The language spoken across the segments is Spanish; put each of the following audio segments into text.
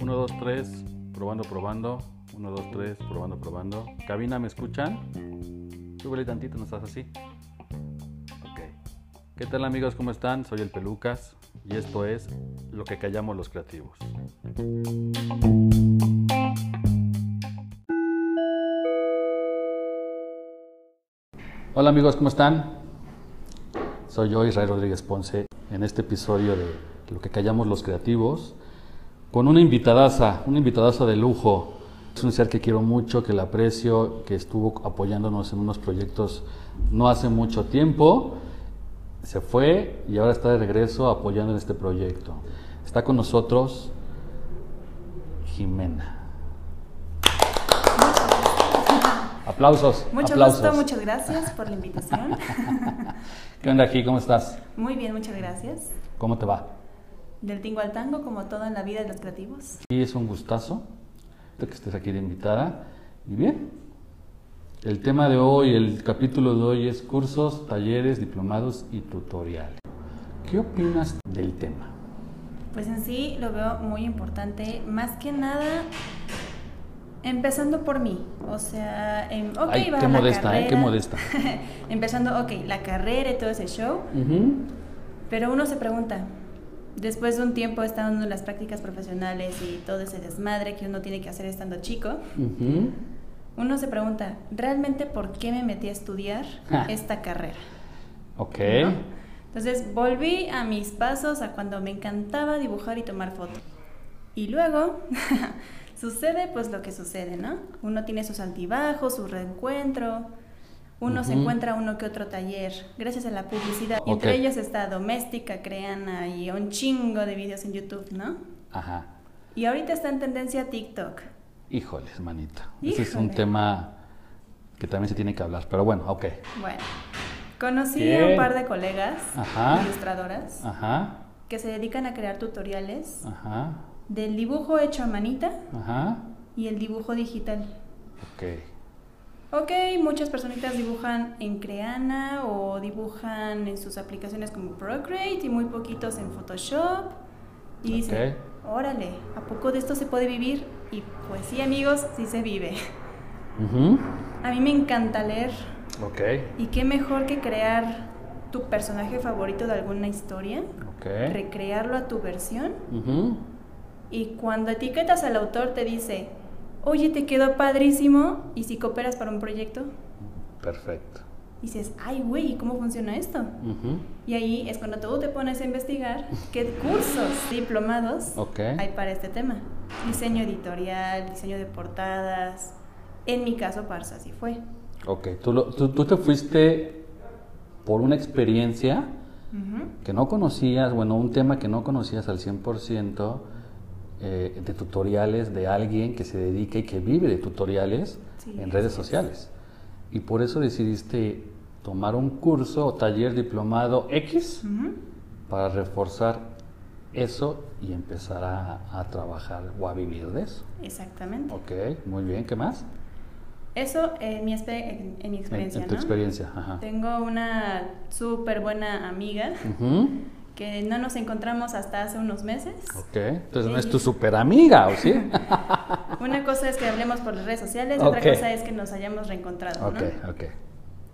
Uno, dos, tres, probando, probando. Uno, dos, tres, probando, probando. Cabina, ¿me escuchan? Súbele tantito, ¿no estás así? Ok. ¿Qué tal amigos? ¿Cómo están? Soy el Pelucas y esto es Lo que callamos los creativos. Hola amigos, ¿cómo están? Soy yo, Israel Rodríguez Ponce, en este episodio de Lo que callamos los creativos, con una invitadaza, una invitadaza de lujo. Es un ser que quiero mucho, que la aprecio, que estuvo apoyándonos en unos proyectos no hace mucho tiempo. Se fue y ahora está de regreso apoyando en este proyecto. Está con nosotros Jimena. Aplausos. Mucho aplausos. gusto, muchas gracias por la invitación. ¿Qué onda aquí? ¿Cómo estás? Muy bien, muchas gracias. ¿Cómo te va? Del tingo al tango, como todo en la vida de los creativos. Y es un gustazo que estés aquí de invitada. Y bien, el tema de hoy, el capítulo de hoy es cursos, talleres, diplomados y tutoriales. ¿Qué opinas del tema? Pues en sí lo veo muy importante, más que nada empezando por mí. O sea, em, ok, Ay, va qué la modesta, ¿eh? Qué carrera. modesta. empezando, ok, la carrera y todo ese show. Pero uno se pregunta, después de un tiempo estando en las prácticas profesionales y todo ese desmadre que uno tiene que hacer estando chico, Ujú. uno se pregunta, ¿realmente por qué me metí a estudiar Ja. esta carrera? Ok. ¿no? Entonces volví a mis pasos a cuando me encantaba dibujar y tomar fotos. Y luego sucede pues lo que sucede, ¿no? Uno tiene sus altibajos, su reencuentro, uno se encuentra uno que otro taller gracias a la publicidad. Entre ellos está Doméstica, Creana y un chingo de videos en YouTube, ¿no? Ajá. Y ahorita está en tendencia TikTok. Híjoles, manita. Ese es un Híjole. tema que también se tiene que hablar. Pero bueno, ok. Bueno, conocí ¿Qué? a un par de colegas Ajá. ilustradoras Ajá. que se dedican a crear tutoriales Ajá. Del dibujo hecho a manita Ajá. y el dibujo digital. Ok. Ok, muchas personitas dibujan en Creana o dibujan en sus aplicaciones como Procreate y muy poquitos en Photoshop. Y dicen, órale, ¿a poco de esto se puede vivir? Y pues sí, amigos, sí se vive. Ujú. A mí me encanta leer. Ok. Y qué mejor que crear tu personaje favorito de alguna historia, Ok. recrearlo a tu versión Ujú. Y cuando etiquetas al autor te dice, oye, te quedó padrísimo, y si cooperas para un proyecto, Perfecto. dices, ay, güey, ¿y ¿cómo funciona esto? Y ahí es cuando tú te pones a investigar qué cursos, diplomados Ok. hay para este tema. Diseño editorial, diseño de portadas. En mi caso, Parsa, así fue. Ok. Tú, lo- tú, tú te fuiste por una experiencia que no conocías, bueno, un tema que no conocías al 100% eh, de tutoriales de alguien que se dedica y que vive de tutoriales Sí, en redes así es. sociales. Y por eso decidiste tomar un curso o taller diplomado X Ujú. para reforzar eso y empezar a, a trabajar o a vivir de eso. Exactamente. Ok, muy bien, ¿qué más? Eso en mi, en, en mi En, experiencia, en tu ¿no? experiencia, ajá. Tengo una súper buena amiga Ujú. Que no nos encontramos hasta hace unos meses. Ok, entonces no es tu super amiga, ¿o sí? Una cosa es que hablemos por las redes sociales, otra Ok. cosa es que nos hayamos reencontrado, ok, ¿no? ok.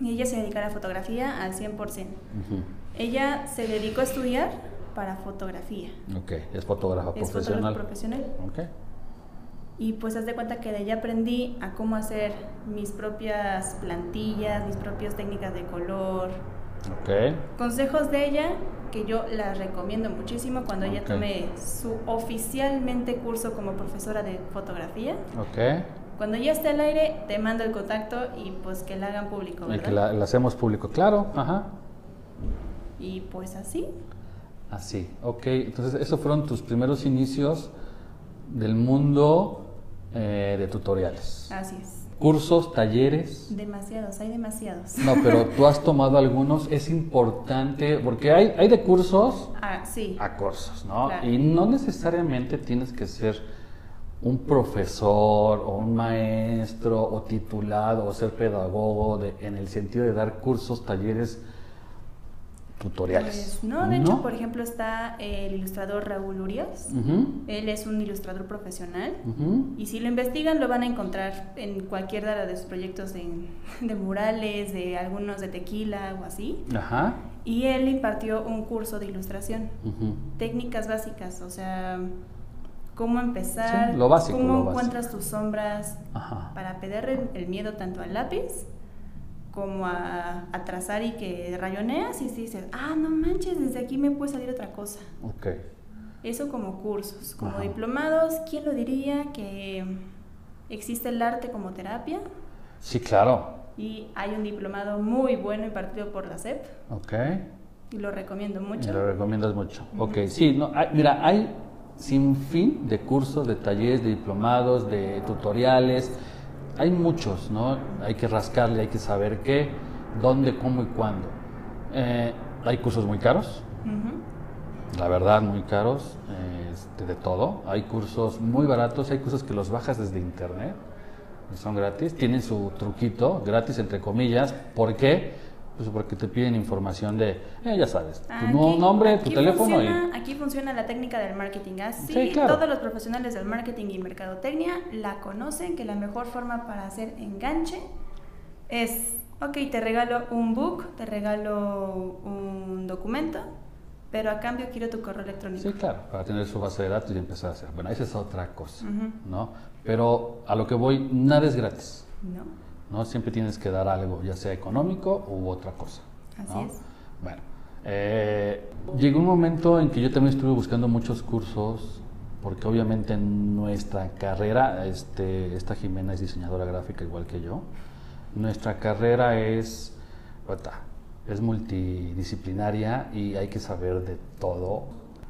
Y ella se dedica a la fotografía al 100%. Ujú. Ella se dedicó a estudiar para fotografía. Ok, es fotógrafa Es profesional. fotógrafo profesional. Ok. Y pues haz de cuenta que de ella aprendí a cómo hacer mis propias plantillas, mis propias técnicas de color. Ok. Consejos de ella que yo las recomiendo muchísimo cuando ella tome su oficialmente curso como profesora de fotografía. Ok. Cuando ya esté al aire, te mando el contacto y pues que la hagan público, Y ¿verdad? que la, la hacemos público, claro. Ajá. Y pues así. Así. Ok. Entonces, esos fueron tus primeros inicios del mundo eh, de tutoriales. Así es. Cursos, talleres. Demasiados, hay demasiados. No, pero tú has tomado algunos. Es importante, porque hay, hay de cursos Ah, sí. a cursos, ¿no? Claro. Y no necesariamente tienes que ser un profesor o un maestro o titulado o ser pedagogo de- en el sentido de dar cursos, talleres tutoriales. Pues no, de hecho, por ejemplo, está el ilustrador Raúl Urias. Él es un ilustrador profesional. Y si lo investigan, lo van a encontrar en cualquier de sus proyectos de, de, murales, de algunos de tequila o así. Ajá. Y él impartió un curso de ilustración. Técnicas básicas, o sea, cómo empezar, lo básico, cómo encuentras tus sombras para perder el miedo tanto al lápiz como a, trazar y que rayoneas y dices, ah, no manches, desde aquí me puede salir otra cosa. Ok. Eso como cursos, como diplomados, ¿quién lo diría que existe el arte como terapia? Sí, claro. Y hay un diplomado muy bueno impartido por la SEP. Ok. Y lo recomiendo mucho. Y lo recomiendas mucho. Ok, sí, no, mira, hay sin fin de cursos, de talleres, de diplomados, de tutoriales hay muchos, ¿no? Hay que rascarle, hay que saber qué, dónde, cómo y cuándo. Eh, hay cursos muy caros, la verdad, muy caros, este, de todo. Hay cursos muy baratos, hay cursos que los bajas desde internet, son gratis, tienen su truquito, gratis entre comillas. ¿Por qué? Pues porque te piden información de, eh, ya sabes, tu ah, nombre, tu teléfono. y... Aquí funciona la técnica del marketing. Así todos los profesionales del marketing y mercadotecnia la conocen, que la mejor forma para hacer enganche es, ok, te regalo un book, te regalo un documento, pero a cambio quiero tu correo electrónico. Sí, claro, para tener su base de datos y empezar a hacer. Bueno, esa es otra cosa, ¿no? Pero a lo que voy, nada es gratis. No. ¿No? Siempre tienes que dar algo, ya sea económico u otra cosa. Así es. Bueno, eh, llegó un momento en que yo también estuve buscando muchos cursos, porque obviamente en nuestra carrera, este, esta Jimena es diseñadora gráfica igual que yo, nuestra carrera es, es multidisciplinaria y hay que saber de todo.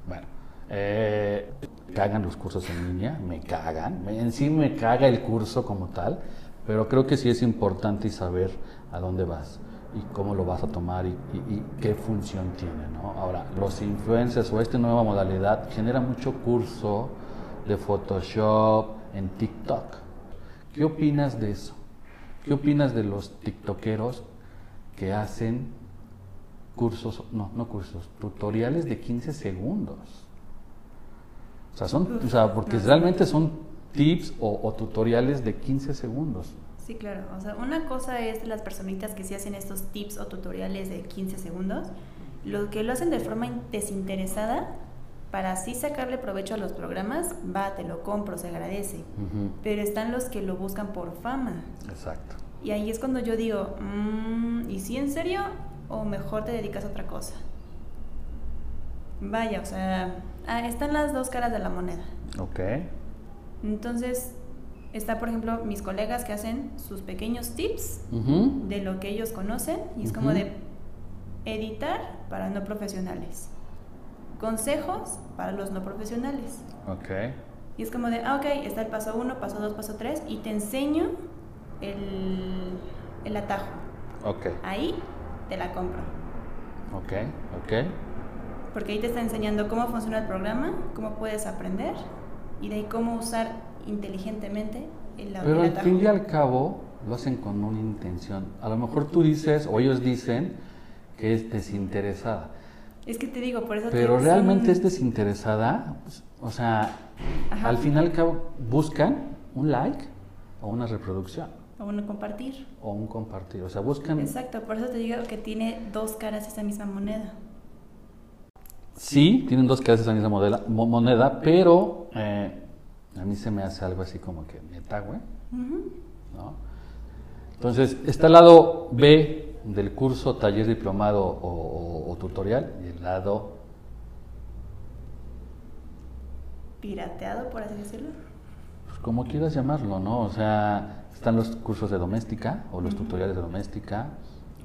Bueno, eh, cagan los cursos en línea, me cagan, en sí me caga el curso como tal, pero creo que sí es importante saber a dónde vas y cómo lo vas a tomar y, qué función tiene. ¿no? Ahora, los influencers o esta nueva modalidad genera mucho curso de Photoshop en TikTok. ¿Qué opinas de eso? ¿Qué opinas de los TikTokeros que hacen cursos, no, no cursos, tutoriales de 15 segundos? O sea, son, o sea porque realmente son tips o, tutoriales de 15 segundos. Sí, claro. O sea, una cosa es las personitas que sí hacen estos tips o tutoriales de 15 segundos, los que lo hacen de forma desinteresada para así sacarle provecho a los programas, va, te lo compro, se agradece. Pero están los que lo buscan por fama. Exacto. Y ahí es cuando yo digo, mm, ¿y si en serio o mejor te dedicas a otra cosa? Vaya, o sea, ah, están las dos caras de la moneda. Ok. Entonces, está, por ejemplo, mis colegas que hacen sus pequeños tips de lo que ellos conocen y es como de editar para no profesionales. Consejos para los no profesionales. Ok. Y es como de, ah, ok, está el paso 1, paso 2, paso 3 y te enseño el, el atajo. Ok. Ahí te la compro. Ok, ok. Porque ahí te está enseñando cómo funciona el programa, cómo puedes aprender y de cómo usar inteligentemente el Pero al fin y al cabo lo hacen con una intención. A lo mejor tú dices, o ellos dicen, que es desinteresada. Es que te digo, por eso Pero realmente es desinteresada, pues, o sea, al fin y al cabo buscan un like o una reproducción. O un compartir. O un compartir, o sea, buscan... Exacto, por eso te digo que tiene dos caras esa misma moneda. Sí, tienen dos caras esa misma moneda, pero eh, a mí se me hace algo así como que neta, güey. ¿no? Entonces, está el lado B del curso, taller diplomado o, tutorial, y el lado... Pirateado, por así decirlo. Pues como quieras llamarlo, ¿no? O sea, están los cursos de doméstica o los tutoriales de doméstica,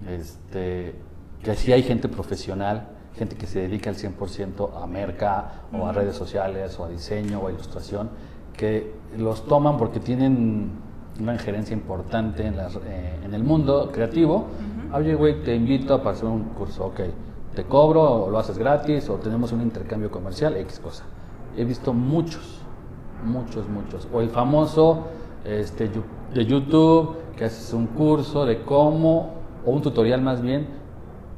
este, que así hay gente profesional gente que se dedica al 100% a merca o a redes sociales o a diseño o a ilustración, que los toman porque tienen una injerencia importante en, eh, en el mundo creativo. Oye, güey, te invito a pasar un curso, ok, te cobro o lo haces gratis o tenemos un intercambio comercial, X cosa. He visto muchos, muchos, muchos. O el famoso este, de YouTube, que haces un curso de cómo, o un tutorial más bien,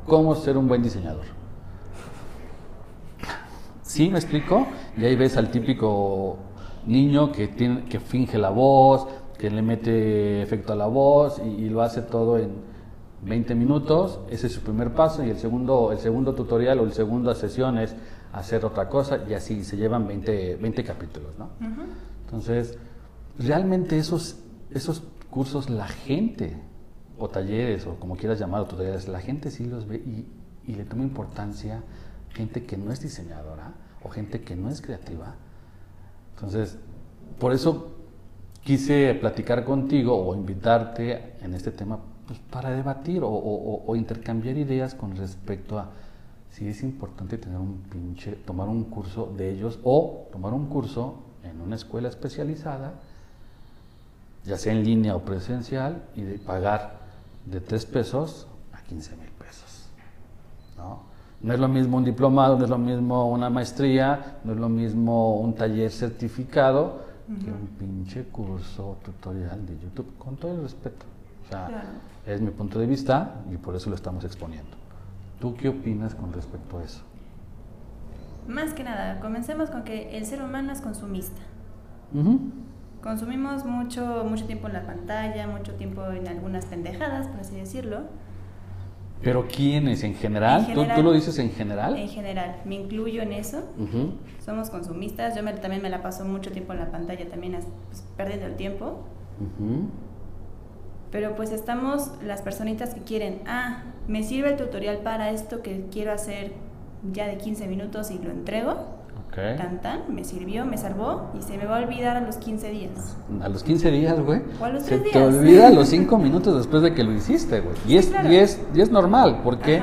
cómo ser un buen diseñador ¿Sí me explico? Y ahí ves al típico niño que, tiene, que finge la voz, que le mete efecto a la voz y, lo hace todo en 20 minutos. Ese es su primer paso y el segundo, el segundo tutorial o el segunda sesión es hacer otra cosa y así se llevan 20, 20 capítulos, ¿no? Entonces, realmente esos, esos cursos la gente, o talleres, o como quieras llamar, tutoriales, la gente sí los ve y, y le toma importancia gente que no es diseñadora o gente que no es creativa. Entonces, por eso quise platicar contigo o invitarte en este tema pues, para debatir o, intercambiar ideas con respecto a si es importante tener un pinche, tomar un curso de ellos o tomar un curso en una escuela especializada, ya sea en línea o presencial, y pagar de 3 pesos a 15 mil. ¿No? Es lo mismo un diplomado, no es lo mismo una maestría, no es lo mismo un taller certificado que un pinche curso tutorial de YouTube, con todo el respeto. O sea, es mi punto de vista y por eso lo estamos exponiendo. ¿Tú qué opinas con respecto a eso? Más que nada, comencemos con que el ser humano es consumista. Consumimos mucho, mucho tiempo en la pantalla, mucho tiempo en algunas pendejadas, por así decirlo ¿Pero quiénes? ¿En general? ¿Tú, ¿Tú, lo dices en general? En general, me incluyo en eso. Somos consumistas, yo también me la paso mucho tiempo en la pantalla, también pues, perdiendo el tiempo. Pero pues estamos las personitas que quieren, ah, me sirve el tutorial para esto que quiero hacer ya de 15 minutos y lo entrego. Cantan, me sirvió, me salvó y se me va a olvidar a los 15 días. A los 15 días, güey. O a los se días. te olvida a los 5 minutos después de que lo hiciste, güey. Y, es, y, es, y es normal, ¿por qué?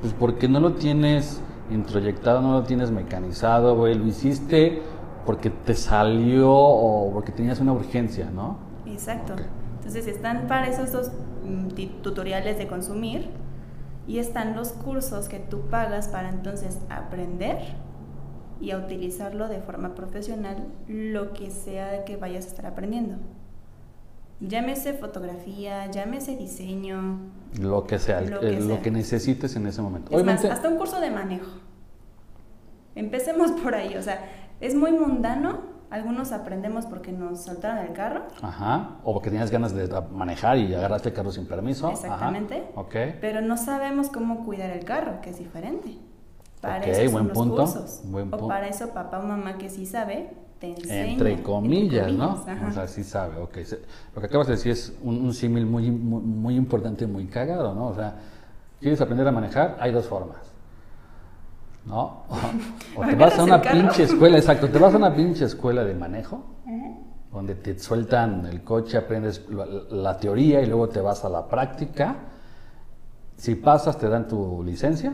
Pues porque no lo tienes introyectado, no lo tienes mecanizado, güey. Lo hiciste porque te salió o porque tenías una urgencia, ¿no? Exacto. Entonces están para esos dos mm, tutoriales de consumir y están los cursos que tú pagas para entonces aprender y a utilizarlo de forma profesional lo que sea que vayas a estar aprendiendo. Llámese fotografía, llámese diseño. Lo que sea, lo que, necesites en ese momento. Es más, hasta un curso de manejo. Empecemos por ahí, o sea, es muy mundano. Algunos aprendemos porque nos saltaron el carro. Ajá. O porque tenías ganas de manejar y agarraste el carro sin permiso. Exactamente. Ok. Pero no sabemos cómo cuidar el carro, que es diferente. Para eso buen punto. o para eso papá o mamá que sí sabe, te enseña. Entre comillas, ¿no? O sea, sí sabe, ok. Lo que acabas de decir es un, símil muy, muy, muy importante, muy cagado, ¿no? O sea, ¿quieres aprender a manejar? Hay dos formas. ¿No? O, te vas a una pinche escuela, exacto, te vas a una pinche escuela de manejo, donde te sueltan el coche, aprendes la teoría y luego te vas a la práctica. Si pasas, te dan tu licencia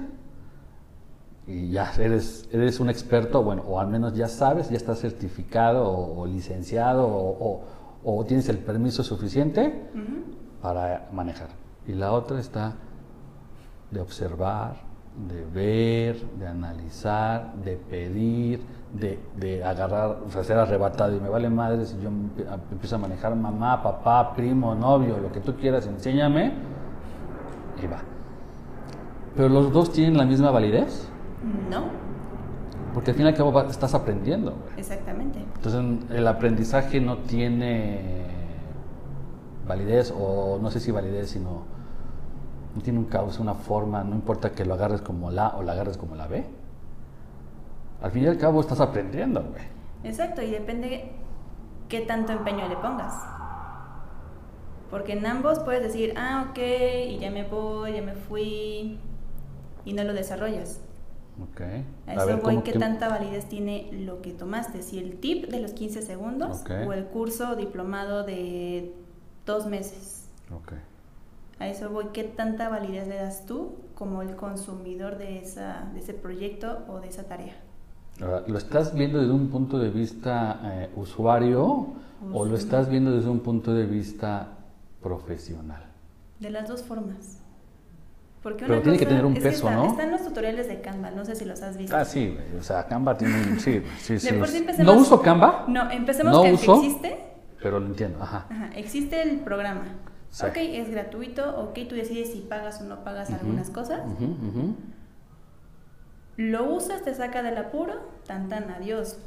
y ya eres, eres un experto, bueno, o al menos ya sabes, ya estás certificado o, licenciado o, tienes el permiso suficiente para manejar. Y la otra está de observar, de ver, de analizar, de pedir, de, de agarrar, o sea, ser arrebatado y me vale madre si yo empiezo a manejar mamá, papá, primo, novio, lo que tú quieras, enséñame y va. Pero los dos tienen la misma validez. No. Porque al fin y al cabo estás aprendiendo. Exactamente. Entonces el aprendizaje no tiene validez, o no sé si validez, sino no tiene un causa, una forma, no importa que lo agarres como la o la agarres como la B. Al fin y al cabo estás aprendiendo, güey. Exacto, y depende qué tanto empeño le pongas. Porque en ambos puedes decir, ah, ok, y ya me voy, ya me fui, y no lo desarrollas. Okay. A eso voy, ¿qué tanta validez tiene lo que tomaste? Si el tip de los 15 segundos o el curso diplomado de dos meses. Okay. A eso voy, ¿qué tanta validez le das tú como el consumidor de, esa, de ese proyecto o de esa tarea? ¿Lo estás viendo desde un punto de vista eh, usuario o lo estás viendo desde un punto de vista profesional? De las dos formas. Porque Pero tiene que tener un peso, ¿no? Están los tutoriales de Canva, no sé si los has visto. Ah, sí, o sea, Canva tiene un... Sí, sí, sí. ¿No uso Canva? No, empecemos no que uso, existe. Pero lo entiendo, ajá. Ajá, existe el programa. Ok, es gratuito, ok, tú decides si pagas o no pagas algunas cosas. Lo usas, te saca del apuro, tan tan, adiós.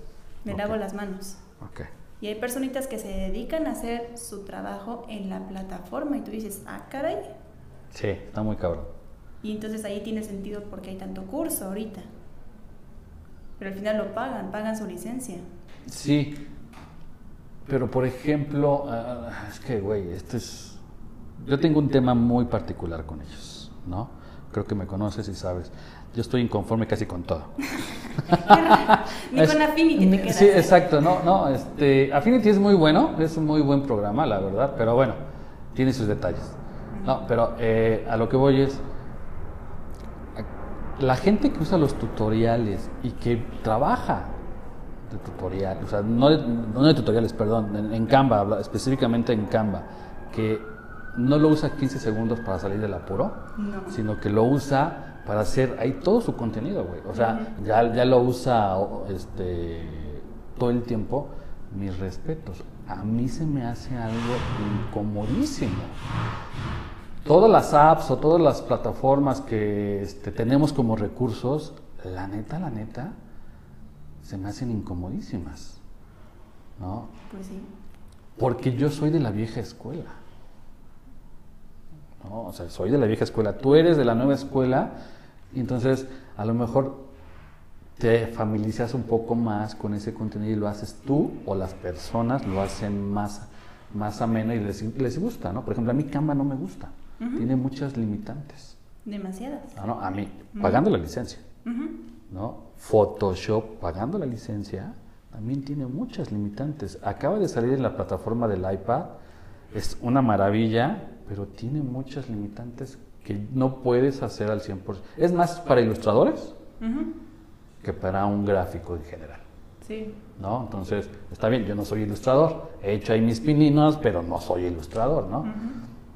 Me lavo las manos. Ok. Y hay personitas que se dedican a hacer su trabajo en la plataforma y tú dices, ah, caray. Sí, está muy cabrón. Y entonces ahí tiene sentido porque hay tanto curso ahorita. Pero al final lo pagan, pagan su licencia. Sí, pero por ejemplo, ah, es que, güey, esto es... Yo tengo un tema muy particular con ellos, ¿no? Creo que me conoces y sabes. Yo estoy inconforme casi con todo. Ni con Affinity te quedas. Sí, exacto, no, no, este, Affinity es muy bueno, es un muy buen programa, la verdad, pero bueno, tiene sus detalles. No, pero eh, a lo que voy es, la gente que usa los tutoriales y que trabaja de tutorial, o sea, no de, no de tutoriales, perdón, en, en Canva, específicamente en Canva, que no lo usa 15 segundos para salir del apuro, No. sino que lo usa para hacer ahí todo su contenido, güey. O sea, ya, ya lo usa este, todo el tiempo. Mis respetos. A mí se me hace algo incomodísimo. Todas las apps o todas las plataformas que este, tenemos como recursos, la neta, la neta, se me hacen incomodísimas. ¿No? Pues sí. Porque yo soy de la vieja escuela. ¿no? O sea, soy de la vieja escuela. Tú eres de la nueva escuela y entonces a lo mejor te familiarizas un poco más con ese contenido y lo haces tú o las personas lo hacen más, más ameno y les, les gusta, ¿no? Por ejemplo, a mí Canva no me gusta. Tiene muchas limitantes. Demasiadas. ¿no? ¿no? A mí, pagando la licencia. Ujú. ¿no? Photoshop, pagando la licencia, también tiene muchas limitantes. Acaba de salir en la plataforma del iPad, es una maravilla, pero tiene muchas limitantes que no puedes hacer al 100%. Es más para ilustradores que para un gráfico en general. Sí. ¿no? Entonces, está bien, yo no soy ilustrador, he hecho ahí mis pininos, pero no soy ilustrador, ¿no?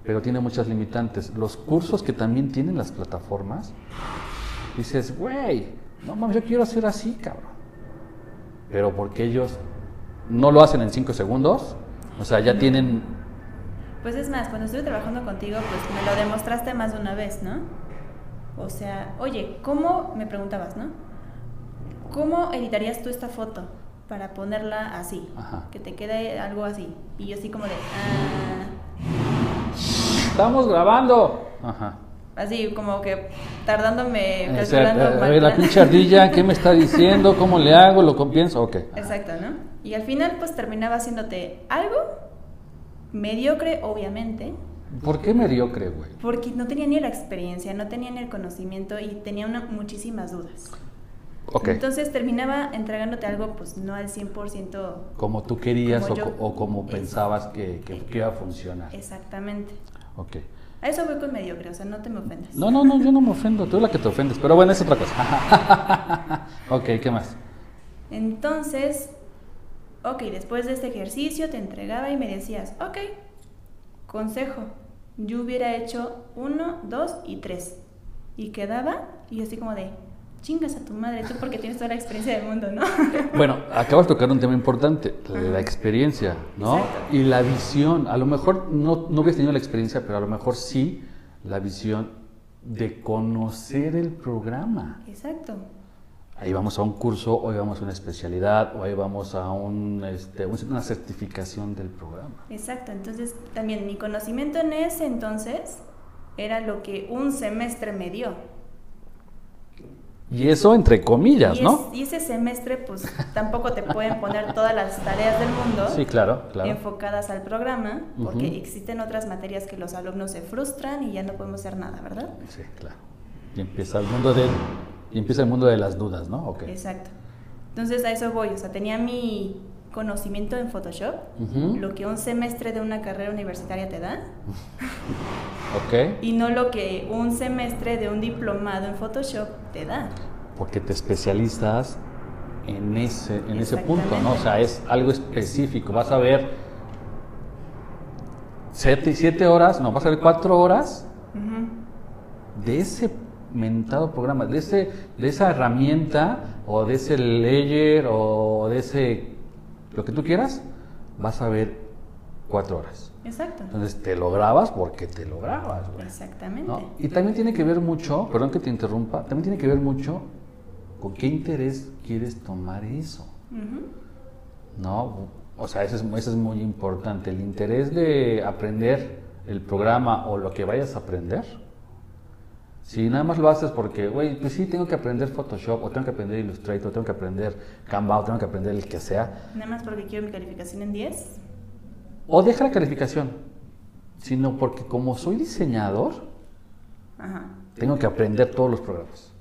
Pero tiene muchas limitantes. Los cursos que también tienen las plataformas, dices, güey, no mames, yo quiero hacer así, cabrón. Pero porque ellos no lo hacen en cinco segundos, o sea, ya tienen, Pues es más, cuando estuve trabajando contigo, pues me lo demostraste más de una vez, ¿no? O sea, oye, ¿cómo, me preguntabas, ¿no? ¿Cómo editarías tú esta foto para ponerla así? Ajá. Que te quede algo así. Y yo así como de, ah, estamos grabando. Ajá. así como que tardándome O sea, calculando. a ver, la pinche ardilla, ¿qué me está diciendo? ¿Cómo le hago? ¿Lo compienso? Ok. Exacto, ¿no? Y al final pues terminaba haciéndote algo mediocre, obviamente, ¿Por qué mediocre, güey? porque no tenía ni la experiencia, no tenía ni el conocimiento y tenía una- muchísimas dudas. Ok. Entonces terminaba entregándote algo pues no al 100% como tú querías Como o, yo- o como pensabas que, que- que iba a funcionar. exactamente. Ok. A eso voy con mediocre, o sea, no te me ofendas. No, no, no, yo no me ofendo, tú eres la que te ofendes, pero bueno, es otra cosa. ok, ¿qué más? Entonces, ok, después de este ejercicio te entregaba y me decías, ok, consejo, yo hubiera hecho uno, dos y tres. Y quedaba, y así como de, chingas a tu madre, tú porque tienes toda la experiencia del mundo, ¿no? Bueno, acabas de tocar un tema importante, la experiencia, ¿no? Exacto. Y la visión. A lo mejor no, no hubieras tenido la experiencia, pero a lo mejor sí la visión de conocer el programa. Exacto. Ahí vamos a un curso, o ahí vamos a una especialidad, o ahí vamos a un, este, una certificación del programa. Exacto, entonces también mi conocimiento en ese entonces era lo que un semestre me dio. Y eso entre comillas, y, ¿no? y ese semestre pues tampoco te pueden poner todas las tareas del mundo Sí, claro, claro. enfocadas al programa, porque existen otras materias que los alumnos se frustran y ya no podemos hacer nada, ¿verdad? Sí, claro. Y empieza el mundo de y empieza el mundo de las dudas, ¿no? Ok. Exacto. Entonces a eso voy, o sea, tenía mi conocimiento en Photoshop, lo que un semestre de una carrera universitaria te da, Ok. y no lo que un semestre de un diplomado en Photoshop te da. Porque te especializas en ese, en ese punto, ¿no? O sea, es algo específico. Vas a ver siete, siete horas, no, vas a ver cuatro horas de ese mentado programa, de, ese, de esa herramienta o de ese layer o de ese, lo que tú quieras, vas a ver cuatro horas. Exacto. Entonces te lo grabas porque te lo grabas, güey. Exactamente. ¿no? Y también tiene que ver mucho, perdón que te interrumpa, también tiene que ver mucho ¿con qué interés quieres tomar eso? ¿No? O sea, eso es, eso es muy importante. El interés de aprender el programa o lo que vayas a aprender. Si nada más lo haces porque, güey, pues sí, tengo que aprender Photoshop, o tengo que aprender Illustrator, o tengo que aprender Canva, o tengo que aprender el que sea. Nada más porque quiero mi calificación en 10. O deja la calificación, sino porque como soy diseñador, tengo que aprender todos los programas.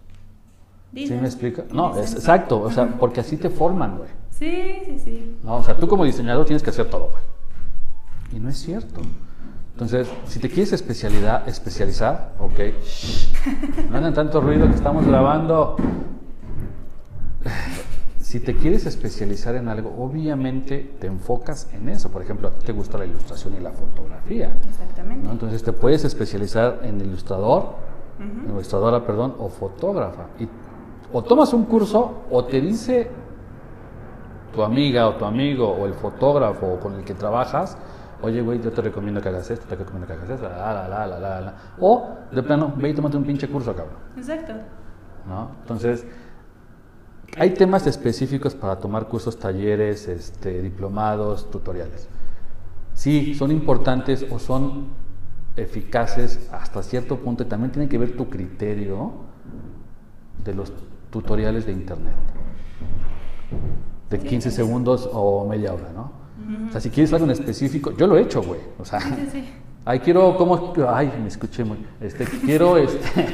¿Sí me explica? No, es, exacto, o sea, porque así te forman, güey. Sí, sí, sí. No, o sea, tú como diseñador tienes que hacer todo, güey. Y no es cierto. Entonces, si te quieres especialidad, especializar, ok. No hagan tanto ruido que estamos grabando. Si te quieres especializar en algo, obviamente te enfocas en eso. Por ejemplo, a ti te gusta la ilustración y la fotografía. Exactamente. Entonces te puedes especializar en ilustrador, ilustradora, perdón, o fotógrafa. Y, o tomas un curso o te dice tu amiga o tu amigo o el fotógrafo con el que trabajas, oye, güey, yo te recomiendo que hagas esto, te recomiendo que hagas esto, la, la, la, la, la, O, de plano, ve y tómate un pinche curso, cabrón. Exacto. ¿No? Entonces, hay temas específicos para tomar cursos, talleres, este, diplomados, tutoriales. Sí, son importantes o son eficaces hasta cierto punto y también tiene que ver tu criterio de los tutoriales de internet. De 15 segundos o media hora, ¿no? O sea, si quieres algo en específico, yo lo he hecho, güey. O sea, ay, quiero, ¿cómo? Ay, me escuché muy. Este, quiero, este,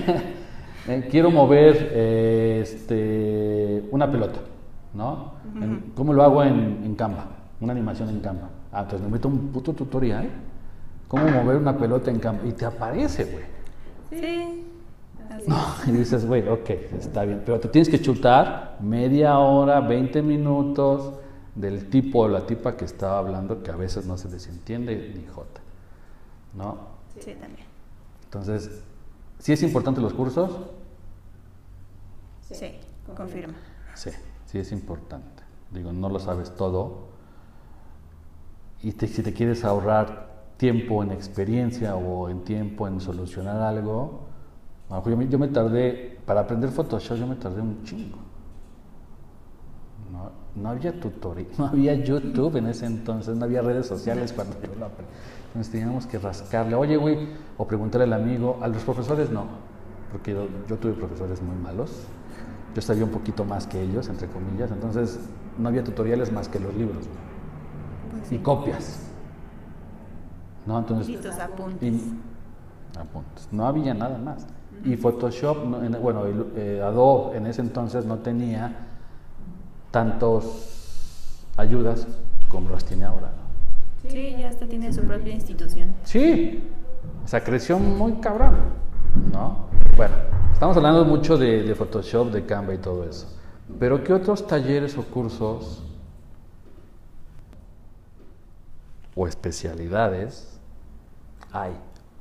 eh, quiero mover, eh, este, una pelota, ¿no? ¿Cómo lo hago en, en Canva? Una animación en Canva. Ah, entonces me meto un puto tutorial. ¿Cómo mover una pelota en Canva? Y te aparece, güey. Sí. no, y dices, güey, ok, está bien, pero te tienes que chutar media hora, 20 minutos del tipo o la tipa que estaba hablando que a veces no se les entiende ni jota. ¿No? Sí, también. Entonces, ¿sí es importante los cursos? Sí, confirma. Sí, sí es importante. Digo, no lo sabes todo. Y si te quieres ahorrar tiempo en experiencia o en tiempo en solucionar algo, yo me, yo me tardé, para aprender Photoshop yo me tardé un chingo. ¿no? No había tutorial, no había YouTube en ese entonces, no había redes sociales cuando yo lo aprendí. Entonces teníamos que rascarle, oye, güey, o preguntarle al amigo, a los profesores no, porque yo, tuve profesores muy malos, yo sabía un poquito más que ellos, entre comillas, entonces no había tutoriales más que los libros pues y copias. ¿No? Entonces, apuntes. apuntes. No había nada más. Y Photoshop, bueno, eh, Adobe en ese entonces no tenía tantos ayudas como las tiene ahora. Sí, ya hasta tiene su propia institución. Sí, o sea, creció muy cabrón, ¿no? Bueno, estamos hablando mucho de, de Photoshop, de Canva y todo eso. Pero ¿qué otros talleres o cursos o especialidades hay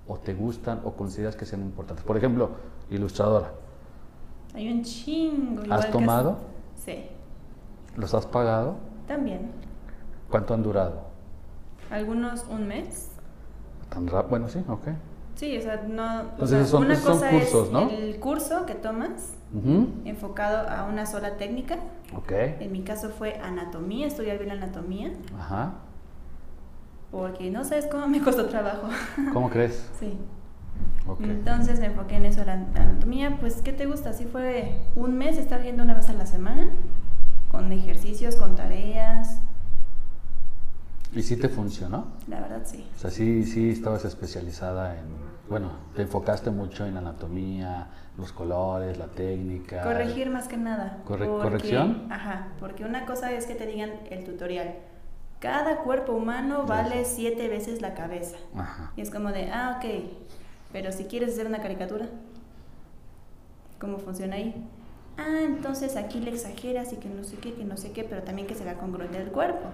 o te gustan o consideras que sean importantes? Por ejemplo, ilustradora. Hay un chingo. ¿Has tomado? Sí. ¿Los has pagado? También. ¿Cuánto han durado? Algunos un mes. ¿Tan rápido? Bueno, sí, ok. Sí, o sea, no. Entonces son, una cosa cursos, es ¿no? El curso que tomas, enfocado a una sola técnica. Ok. En mi caso fue anatomía, estudiar bien anatomía. Ajá. Porque no sabes cómo me costó trabajo. ¿Cómo crees? Sí. Okay. Entonces me enfoqué en eso, la anatomía. Pues, ¿qué te gusta? Así fue un mes estar viendo una vez a la semana con ejercicios, con tareas. ¿Y sí te funcionó? La verdad sí. O sea, sí, sí estabas especializada en, bueno, te enfocaste mucho en anatomía, los colores, la técnica. Corregir más que nada. ¿Corrección? Ajá, porque una cosa es que te digan el tutorial. Cada cuerpo humano vale siete veces la cabeza. Ajá. Y es como de, ah, ok, pero si quieres hacer una caricatura, ¿cómo funciona ahí? Ah, entonces aquí le exageras y que no sé qué, que no sé qué, pero también que se vea congruente el cuerpo.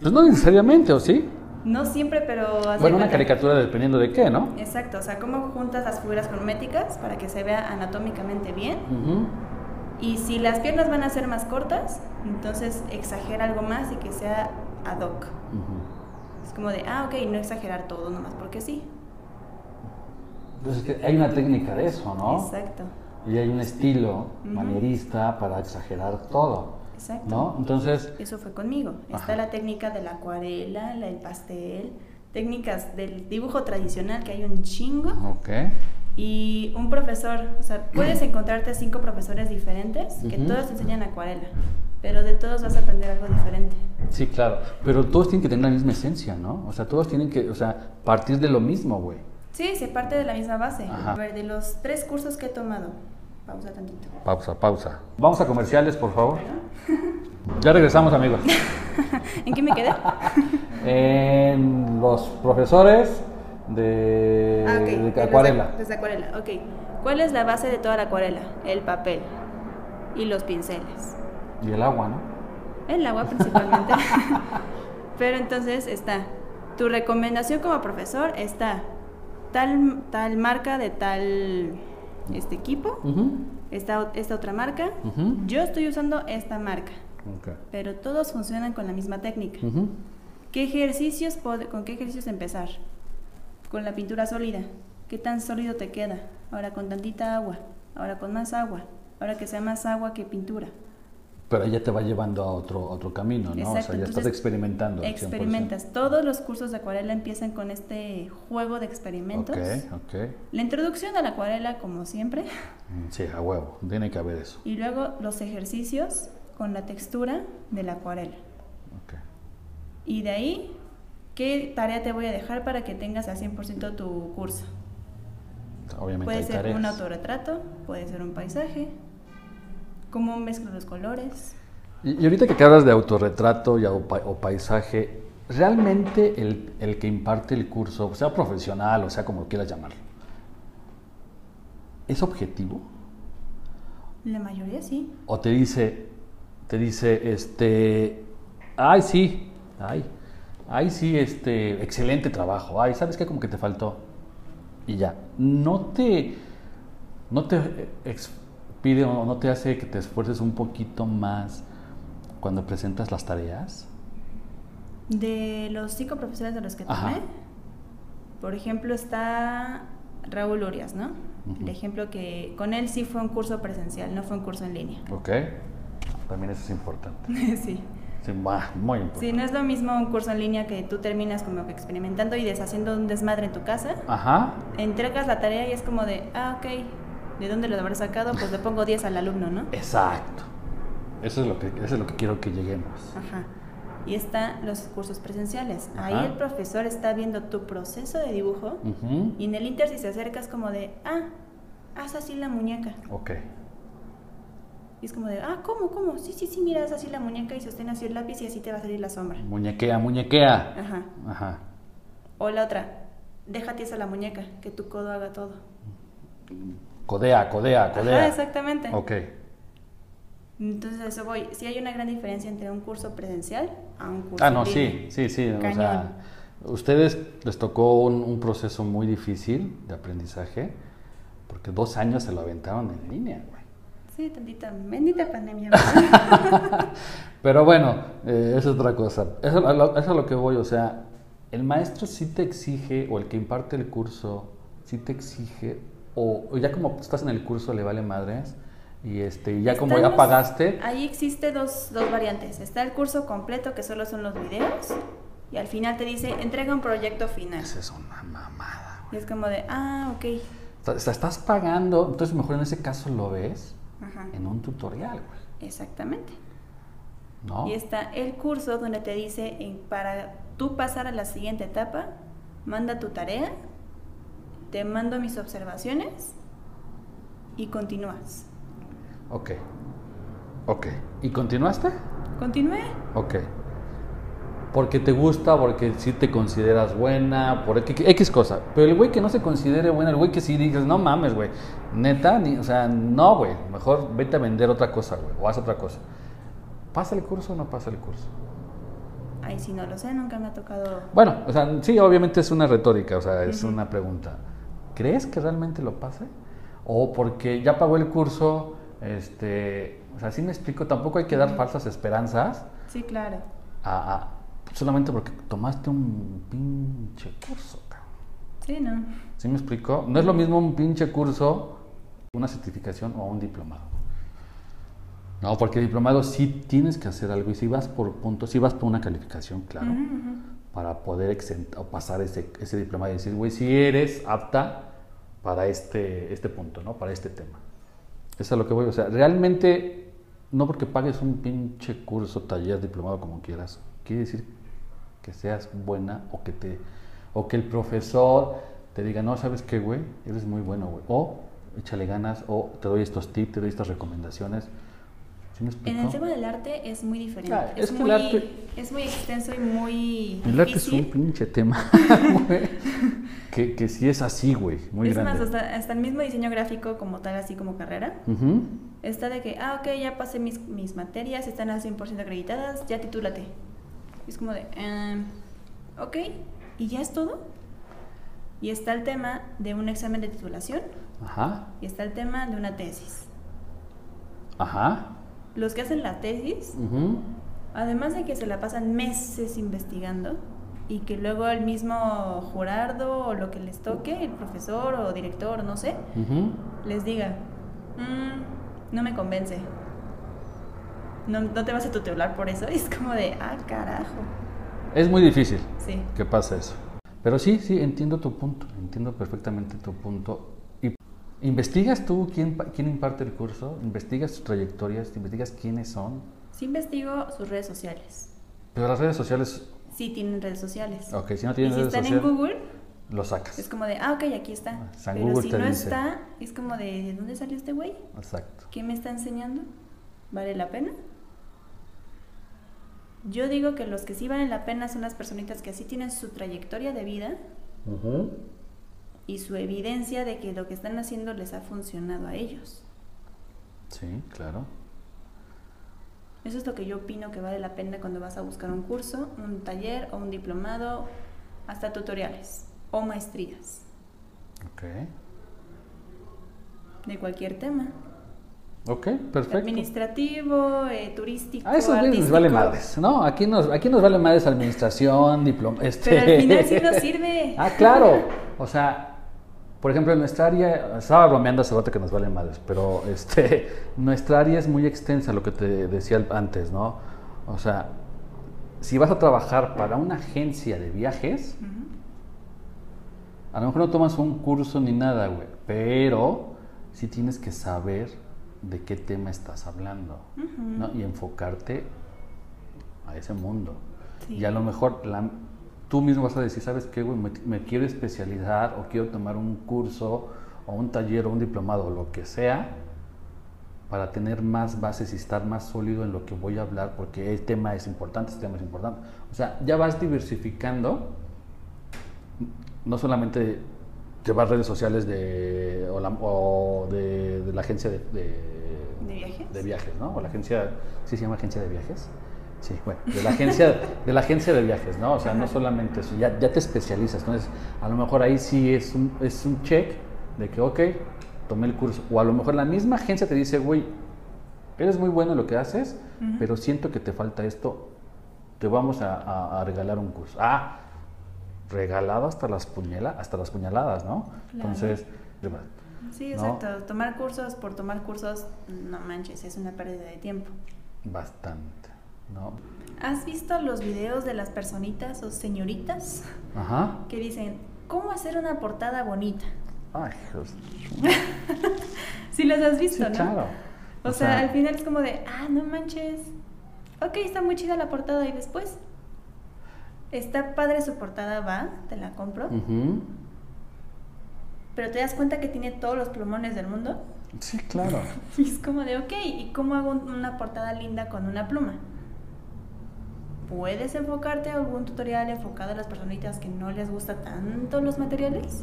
Pues no necesariamente, ¿o sí? No siempre, pero... Bueno, una caricatura dependiendo de qué, ¿no? Exacto, o sea, cómo juntas las figuras crométicas para que se vea anatómicamente bien. Y si las piernas van a ser más cortas, entonces exagera algo más y que sea ad hoc. Es como de, ah, ok, no exagerar todo nomás porque sí. Pues es que hay una técnica de eso, ¿no? Exacto. Y hay un estilo manierista para exagerar todo. Exacto. ¿No? Entonces. Eso fue conmigo. Está la técnica de la acuarela, la, el pastel, técnicas del dibujo tradicional, que hay un chingo. Ok. Y un profesor, o sea, puedes encontrarte cinco profesores diferentes que todos te enseñan acuarela, pero de todos vas a aprender algo diferente. Sí, claro, pero todos tienen que tener la misma esencia, ¿no? O sea, todos tienen que, o sea, partir de lo mismo, güey. Sí, se parte de la misma base. A ver, de los tres cursos que he tomado, pausa tantito. Pausa, pausa. Vamos a comerciales, por favor. Ya regresamos, amigos. ¿En qué me quedé? en los profesores de, ah, de acuarela. De, acuarela, ok. ¿Cuál es la base de toda la acuarela? El papel y los pinceles. Y el agua, ¿no? El agua principalmente. Pero entonces está, tu recomendación como profesor está tal, tal marca de tal este equipo, esta, esta, otra marca, yo estoy usando esta marca. Pero todos funcionan con la misma técnica. ¿Qué ejercicios, ¿Con qué ejercicios empezar? Con la pintura sólida. ¿Qué tan sólido te queda? Ahora con tantita agua, ahora con más agua, ahora que sea más agua que pintura. Pero ella te va llevando a otro, otro camino, ¿no? o sea, ya estás experimentando. Experimentas. Todos los cursos de acuarela empiezan con este juego de experimentos. Ok, ok. La introducción a la acuarela, como siempre. Mm, sí, a huevo. Tiene que haber eso. Y luego los ejercicios con la textura de la acuarela. Ok. Y de ahí, ¿qué tarea te voy a dejar para que tengas al 100% tu curso? Obviamente puede ser un autorretrato, puede ser un paisaje, cómo mezclo los colores. Y, ahorita que hablas de autorretrato y, o, paisaje, ¿realmente el, el, que imparte el curso, sea profesional o sea como quieras llamarlo, es objetivo? La mayoría sí. O te dice, te dice, este, ay sí, ay, ay sí, este, excelente trabajo, ay, ¿sabes qué? Como que te faltó. Y ya, no te, no te pide o no te hace que te esfuerces un poquito más cuando presentas las tareas? De los cinco profesores de los que tomé, por ejemplo, está Raúl Urias, ¿no? El ejemplo que con él sí fue un curso presencial, no fue un curso en línea. Ok, también eso es importante. sí. Sí, muy importante. Sí, no es lo mismo un curso en línea que tú terminas como que experimentando y deshaciendo un desmadre en tu casa. Ajá. Entregas la tarea y es como de, ah, ok, ¿De dónde lo habrá sacado? Pues le pongo 10 al alumno, ¿no? Exacto. Eso es lo que, eso es lo que quiero que lleguemos. Ajá. Y están los cursos presenciales. Ahí el profesor está viendo tu proceso de dibujo y en el inter si se acerca es como de, ah, haz así la muñeca. Ok. Y es como de, ah, ¿cómo, cómo? Sí, sí, sí, mira, haz así la muñeca y sostén así el lápiz y así te va a salir la sombra. Muñequea, muñequea. Ajá. Ajá. O la otra, déjate esa la muñeca, que tu codo haga todo. Codea, codea, codea. Ah, exactamente. Ok. Entonces eso voy. Sí hay una gran diferencia entre un curso presencial a un curso Ah, no, sí, sí, sí. O sea, ustedes les tocó un, proceso muy difícil de aprendizaje porque dos años se lo aventaron en línea, güey. Sí, tantita, bendita pandemia. Pero bueno, eh, es otra cosa. Eso, eso es a lo que voy, o sea, el maestro sí te exige, o el que imparte el curso, sí te exige o, ya como estás en el curso le vale madres y este ya como ya pagaste. Ahí existe dos, dos variantes. Está el curso completo que solo son los videos y al final te dice entrega un proyecto final. Esa es una mamada y es como de ah ok. O sea, estás pagando entonces mejor en ese caso lo ves en un tutorial güey. Exactamente. ¿No? y está el curso donde te dice para tú pasar a la siguiente etapa manda tu tarea te mando mis observaciones y continúas. Ok. Ok. ¿Y continuaste? Continué. Ok. Porque te gusta, porque sí te consideras buena, por X, cosa. Pero el güey que no se considere buena, el güey que sí dices, no mames, güey. Neta, ni, o sea, no, güey. Mejor vete a vender otra cosa, güey. O haz otra cosa. ¿Pasa el curso o no pasa el curso? Ay, si no lo sé, nunca me ha tocado. Bueno, o sea, sí, obviamente es una retórica, o sea, es una pregunta. ¿Crees que realmente lo pase? O porque ya pagó el curso, este, o sea, sí me explico, tampoco hay que dar falsas esperanzas. Sí, claro. solamente porque tomaste un pinche curso, Sí, ¿no? ¿Sí me explico? No es lo mismo un pinche curso una certificación o un diplomado. No, porque diplomado sí tienes que hacer algo y si vas por puntos, si vas por una calificación, claro, para poder o pasar ese, ese diplomado y decir, güey, si eres apta para este, este punto, ¿no? Para este tema. Eso es lo que voy, o sea, realmente, no porque pagues un pinche curso, taller, diplomado, como quieras, quiere decir que seas buena o que te, o que el profesor te diga, no, ¿sabes qué, güey? Eres muy bueno, güey. O échale ganas, o te doy estos tips, te doy estas recomendaciones. En el tema del arte es muy diferente. Ah, es, muy, es muy extenso y muy. El arte es un pinche tema. que, que sí es así, güey. Muy es grande. más, hasta, el mismo diseño gráfico, como tal, así como carrera, está de que, ah, ok, ya pasé mis, mis materias, están al 100% acreditadas, ya titúlate. Es como de, em, ok, ¿y ya es todo? Y está el tema de un examen de titulación. Ajá. Y está el tema de una tesis. Ajá. Los que hacen la tesis, además de que se la pasan meses investigando y que luego el mismo jurado o lo que les toque, el profesor o director, no sé, les diga, mm, no me convence. No, no, te vas a tutelar por eso. es como de, ah, carajo. Es muy difícil sí. que pasa eso. Pero sí, sí, entiendo tu punto, entiendo perfectamente tu punto. ¿Investigas tú quién, quién imparte el curso? ¿Investigas sus trayectorias? ¿Investigas quiénes son? Sí investigo sus redes sociales. Pero las redes sociales... Sí tienen redes sociales. Ok, si no tienen y si están en Google... Lo sacas. Es como de, ah, ok, aquí está. Ah, Pero si no está, es como de, ¿de dónde salió este güey? Exacto. ¿Qué me está enseñando? ¿Vale la pena? Yo digo que los que sí valen la pena son las personitas que así tienen su trayectoria de vida y su evidencia de que lo que están haciendo les ha funcionado a ellos. Sí, claro. Eso es lo que yo opino que vale la pena cuando vas a buscar un curso, un taller o un diplomado, hasta tutoriales o maestrías. Ok. De cualquier tema. Ok, perfecto. Administrativo, eh, turístico. A eso nos vale madres, ¿no? Aquí nos, aquí nos vale madres administración, diploma. Este... Pero al final sí nos sirve. ah, claro. O sea, por ejemplo, en nuestra área, estaba bromeando hace rato que nos vale madres, pero este, nuestra área es muy extensa, lo que te decía antes, ¿no? O sea, si vas a trabajar para una agencia de viajes, a lo mejor no tomas un curso ni nada, güey, pero sí tienes que saber de qué tema estás hablando ¿no? y enfocarte a ese mundo. Y a lo mejor tú mismo vas a decir, ¿sabes qué? Me, me, quiero especializar o quiero tomar un curso o un taller o un diplomado o lo que sea para tener más bases y estar más sólido en lo que voy a hablar porque el tema es importante, este tema es importante. O sea, ya vas diversificando, no solamente llevar redes sociales de, o, de, la agencia de, de, viajes. de viajes, ¿no? O la agencia, ¿sí se llama agencia de viajes? Sí, bueno, de la agencia de, la agencia de viajes, ¿no? O sea, no solamente eso, ya, ya te especializas. Entonces, a lo mejor ahí sí es un, es un check de que, ok, tomé el curso. O a lo mejor la misma agencia te dice, güey, eres muy bueno en lo que haces, pero siento que te falta esto, te vamos a, a regalar un curso. Ah, regalado hasta las, puñala, hasta las puñaladas, ¿no? Entonces, Sí, exacto. Tomar cursos por tomar cursos, no manches, es una pérdida de tiempo. Bastante, ¿no? ¿Has visto los videos de las personitas o señoritas Ajá. que dicen, ¿cómo hacer una portada bonita? Ay, Dios. sí los has visto, ¿no? Claro. O, sea, al final es como de, ah, no manches. Ok, está muy chida la portada y después. Está padre su portada, va, te la compro. Pero te das cuenta que tiene todos los plumones del mundo. Sí, claro. y es como de, ok, ¿y cómo hago una portada linda con una pluma? ¿Puedes enfocarte a algún tutorial enfocado a las personitas que no les gusta tanto los materiales?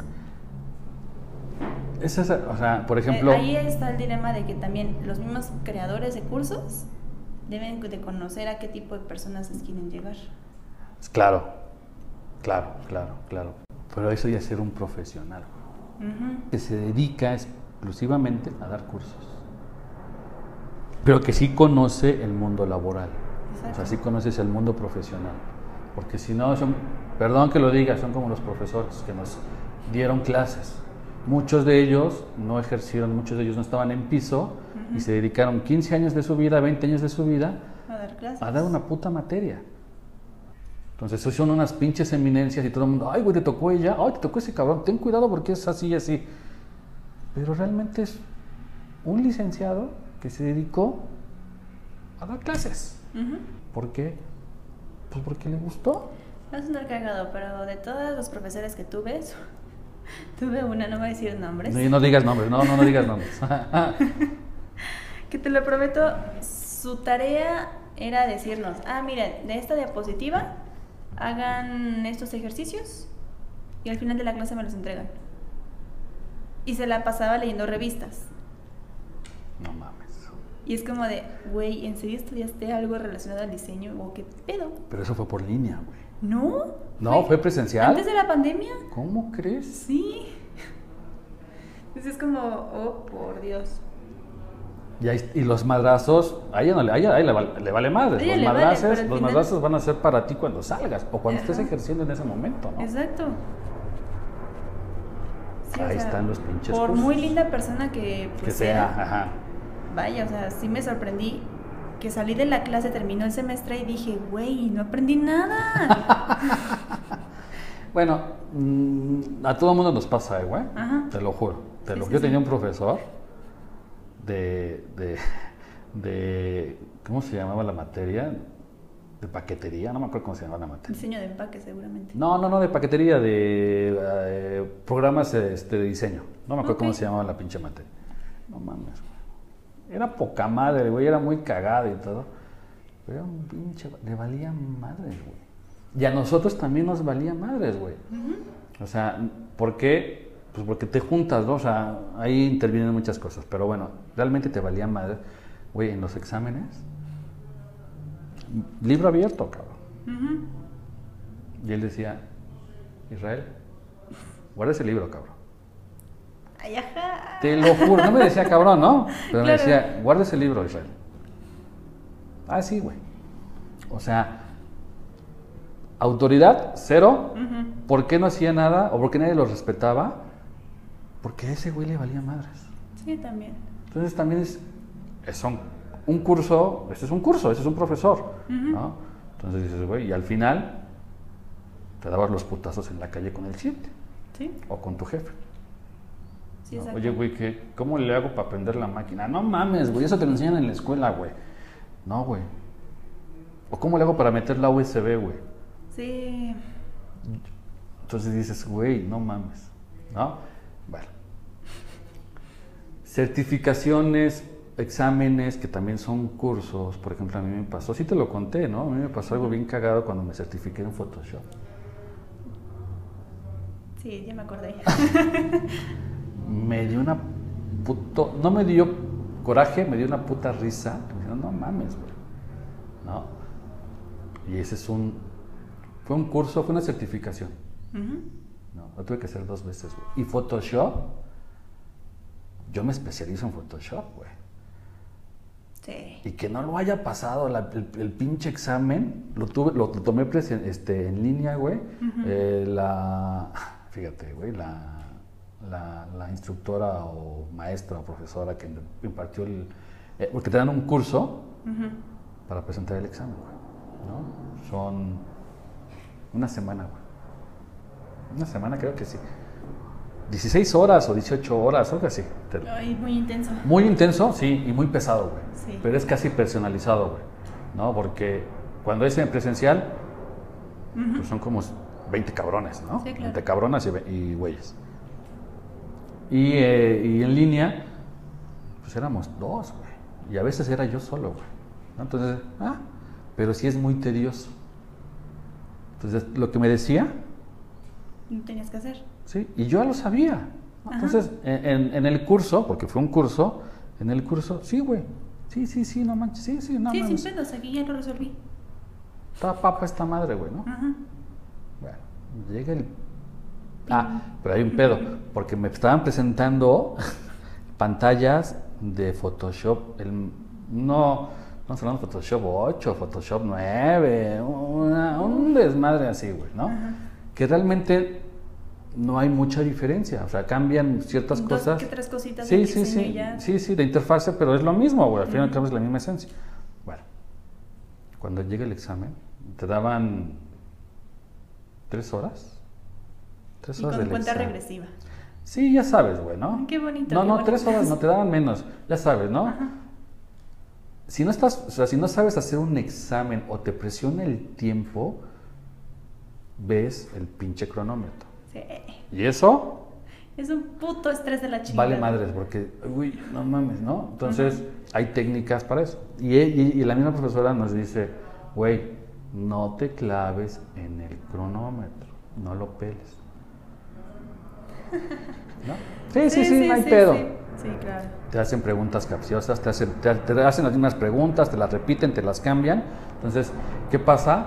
Es o sea, por ejemplo... Eh, ahí está el dilema de que también los mismos creadores de cursos deben de conocer a qué tipo de personas les quieren llegar. Claro, claro, claro, claro. Pero eso ya es ser un profesional que se dedica exclusivamente a dar cursos. Pero que sí conoce el mundo laboral. O sea, sí conoces el mundo profesional. Porque si no, son, perdón que lo diga, son como los profesores que nos dieron clases. muchos de ellos no ejercieron, muchos de ellos no estaban en piso y se dedicaron 15 años de su vida, 20 años de su vida A dar clases. a dar una puta materia. Entonces, eso son unas pinches eminencias y todo el mundo, ay, güey, te tocó ella, ay, te tocó ese cabrón, ten cuidado porque es así y así. Pero realmente es un licenciado que se dedicó a dar clases. ¿Por qué? Pues porque le gustó. Va a sonar cagado, pero de todos los profesores que tuve, tuve una, no voy a decir nombres, No, no digas nombres, no, no, no digas nombres. que te lo prometo, su tarea era decirnos, ah, miren, de esta diapositiva hagan estos ejercicios y al final de la clase me los entregan. Y se la pasaba leyendo revistas. no mames. Y es como de, güey, ¿en serio estudiaste algo relacionado al diseño? ¿O qué pedo? Pero eso fue por línea, güey. ¿No? No, fue presencial. ¿Antes de la pandemia? ¿Cómo crees? Sí. Entonces es como, oh, por Dios. Y, los madrazos, a ella, no le, a ella- a ella le, vale, le vale madres. Los vale, madrazos, los final- madrazos van a ser para ti cuando salgas o cuando estés ejerciendo en ese momento, ¿no? Exacto. Sí, o Ahí sea, están los pinches Por cursos. muy linda persona que, Que pues, sea, era, ajá. Vaya, o sea, sí me sorprendí que salí de la clase, terminó el semestre y dije, güey, no aprendí nada. Bueno, mm, a todo el mundo nos pasa, eh, güey. Ajá. Te lo juro. Te Sí, lo- sí, yo sí. tenía un profesor de, de, de- ¿Cómo se llamaba la materia? De paquetería, no me acuerdo cómo se llamaba la materia. Diseño de empaque, seguramente. No, no, no, de paquetería, de eh, programas este, de diseño. No me acuerdo cómo se llamaba la pinche materia. No mames. Era poca madre, güey, era muy cagada y todo. Pero era un pinche. Le valía madres, güey. Y a nosotros también nos valía madres, güey. O sea, ¿por qué? Pues porque te juntas, ¿no? O sea, ahí intervienen muchas cosas. Pero bueno, realmente te valía madre, güey, en los exámenes. Libro abierto, cabrón. Y él decía, Israel, guarda ese libro, cabrón. Ay, ajá. Te lo juro, no me decía cabrón, ¿no? Pero me decía, guarda ese libro, Israel. Ah, sí, güey. O sea, autoridad, cero. ¿Por qué no hacía nada? ¿O por qué nadie lo respetaba? Porque a ese güey le valía madres. Sí, también. Entonces también es, es un curso, este es un curso, este es un profesor, ¿no? Entonces dices, güey, y al final te dabas los putazos en la calle con el cliente Sí, o con tu jefe. Sí, ¿no? exacto. Oye, güey, ¿qué- ¿cómo le hago para aprender la máquina? No mames, güey, eso te lo enseñan en la escuela, güey. No, güey. ¿O cómo le hago para meter la USB, güey? Sí. Entonces dices, güey, no mames, ¿no? Bueno. Certificaciones, exámenes, que también son cursos. Por ejemplo, a mí me pasó, sí te lo conté, ¿no? A mí me pasó algo bien cagado cuando me certifiqué en Photoshop. Sí, ya me acordé. Me dio una puto, no me dio coraje, me dio una puta risa. Me dijeron, no mames, güey, ¿no? Y ese es un, fue un curso, fue una certificación. No, lo tuve que hacer dos veces, güey. Y Photoshop, yo me especializo en Photoshop, güey. Sí. Y que no lo haya pasado la- el, el pinche examen, lo tuve, lo, lo tomé presen- este, en línea, güey. Eh, la, fíjate, güey, la, la, la instructora o maestra o profesora que impartió el, eh, porque te dan un curso Ujú. para presentar el examen, güey. ¿no? Son una semana, güey. Una semana creo que sí. 16 horas o 18 horas, algo así. Ay, muy intenso. Muy intenso, sí, y muy pesado, güey. Sí. Pero es casi personalizado, güey. ¿No? Porque cuando es en presencial, pues son como 20 cabrones, ¿no? Sí, claro. 20 cabronas y, y güeyes. Y, eh, y en línea, pues éramos dos, güey. Y a veces era yo solo, güey. ¿no? Entonces, ah, pero sí es muy tedioso. Entonces, lo que me decía, No tenías que hacer. Sí, y yo ya lo sabía. Entonces, en, en- el curso, porque fue un curso, en el curso, sí, güey. Sí, sí, sí, no manches, sí, sí, no sí, mames. sin pedos, aquí ya lo resolví. Está papa esta madre, güey, ¿no? Ajá. Bueno, llega el... Ah, pero hay un pedo, porque me estaban presentando pantallas de Photoshop, el, no, no hablando de Photoshop 8, Photoshop 9, una- un desmadre así, güey, ¿no? Ajá. Que realmente no hay mucha diferencia. O sea, cambian ciertas Dos cosas. que tres cositas Sí, sí, sí. ya. Sí, sí, de interfase, pero es lo mismo, güey. Al final Ujú. es la misma esencia. Bueno, cuando llega el examen, te daban tres horas. Tres Y horas con del cuenta examen. regresiva. Sí, ya sabes, güey, ¿no? Qué bonito. No, qué no, bonito. tres horas, no te daban menos, ya sabes, ¿no? Ajá. Si no estás, o sea, si no sabes hacer un examen o te presiona el tiempo, ves el pinche cronómetro. Sí. Y eso Es un puto estrés de la chingada. vale madres, porque, uy, no mames, ¿no? Entonces, hay técnicas para eso. Y, y- y la misma profesora nos dice, güey, no te claves en el cronómetro, no lo peles. ¿No? Sí, sí, sí, no hay pedo. Sí, Sí, claro. Te hacen preguntas capciosas, te hacen, te, te hacen las mismas preguntas, te las repiten, te las cambian. Entonces, ¿qué pasa?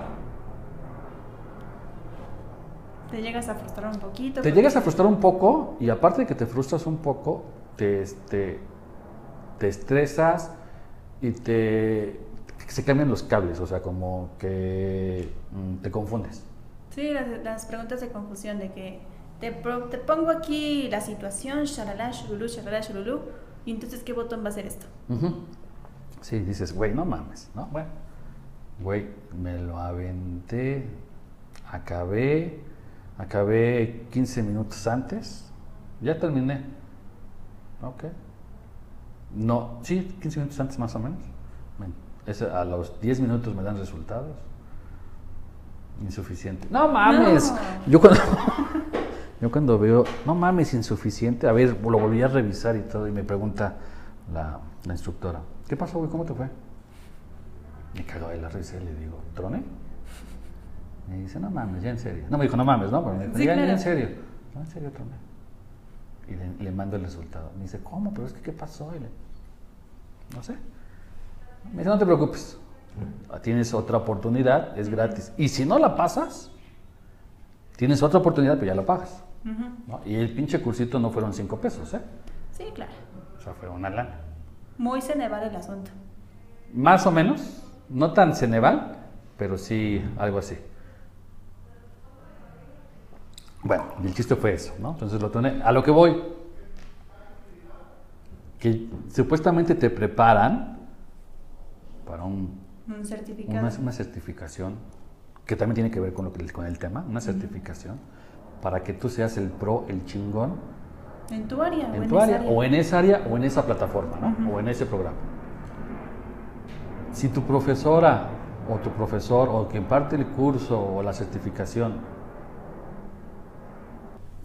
Te llegas a frustrar un poquito. Te llegas a frustrar un poco y aparte de que te frustras un poco, te, este, te estresas y te se cambian los cables, o sea, como que mm, te confundes. Sí, las, las preguntas de confusión de que te, pro- te pongo aquí la situación, shalala, shululú, shalala, shululú, y entonces ¿qué botón va a ser esto? Sí, dices, güey, no mames, ¿no? Bueno, güey, me lo aventé, acabé, acabé 15 minutos antes, ya terminé. Ok. No, sí, 15 minutos antes más o menos. A los 10 minutos me dan resultados. Insuficiente. No mames. No. Yo cuando yo cuando veo, no mames, insuficiente, a ver, lo volví a revisar y todo y me pregunta la, la instructora, ¿qué pasó, güey? ¿Cómo te fue? Me cagaba de la risa y le digo, ¿troné? Me dice, no mames, ya en serio. No me dijo, no mames, ¿no? Pero me dijo, Sí, ya, ya en serio. No, en serio, troné. Y le, le mando el resultado. Me dice, ¿cómo? Pero es que, ¿qué pasó? Y le, no sé. Me dice, no te preocupes. Tienes otra oportunidad, es gratis. Y si no la pasas, tienes otra oportunidad, pero ya la pagas. ¿No? Y el pinche cursito no fueron cinco pesos, ¿eh? Sí, claro. O sea, fue una lana. Muy ceneval el asunto. Más o menos, no tan ceneval, pero sí algo así. Bueno, el chiste fue eso, ¿no? Entonces lo tomé. A lo que voy, que supuestamente te preparan para un Un certificado. una, una certificación que también tiene que ver con, lo que, con el tema, una certificación para que tú seas el pro, el chingón En tu área. o en en tu esa área o en esa área o en esa plataforma, ¿no? O en ese programa. Si tu profesora o tu profesor o quien parte el curso o la certificación,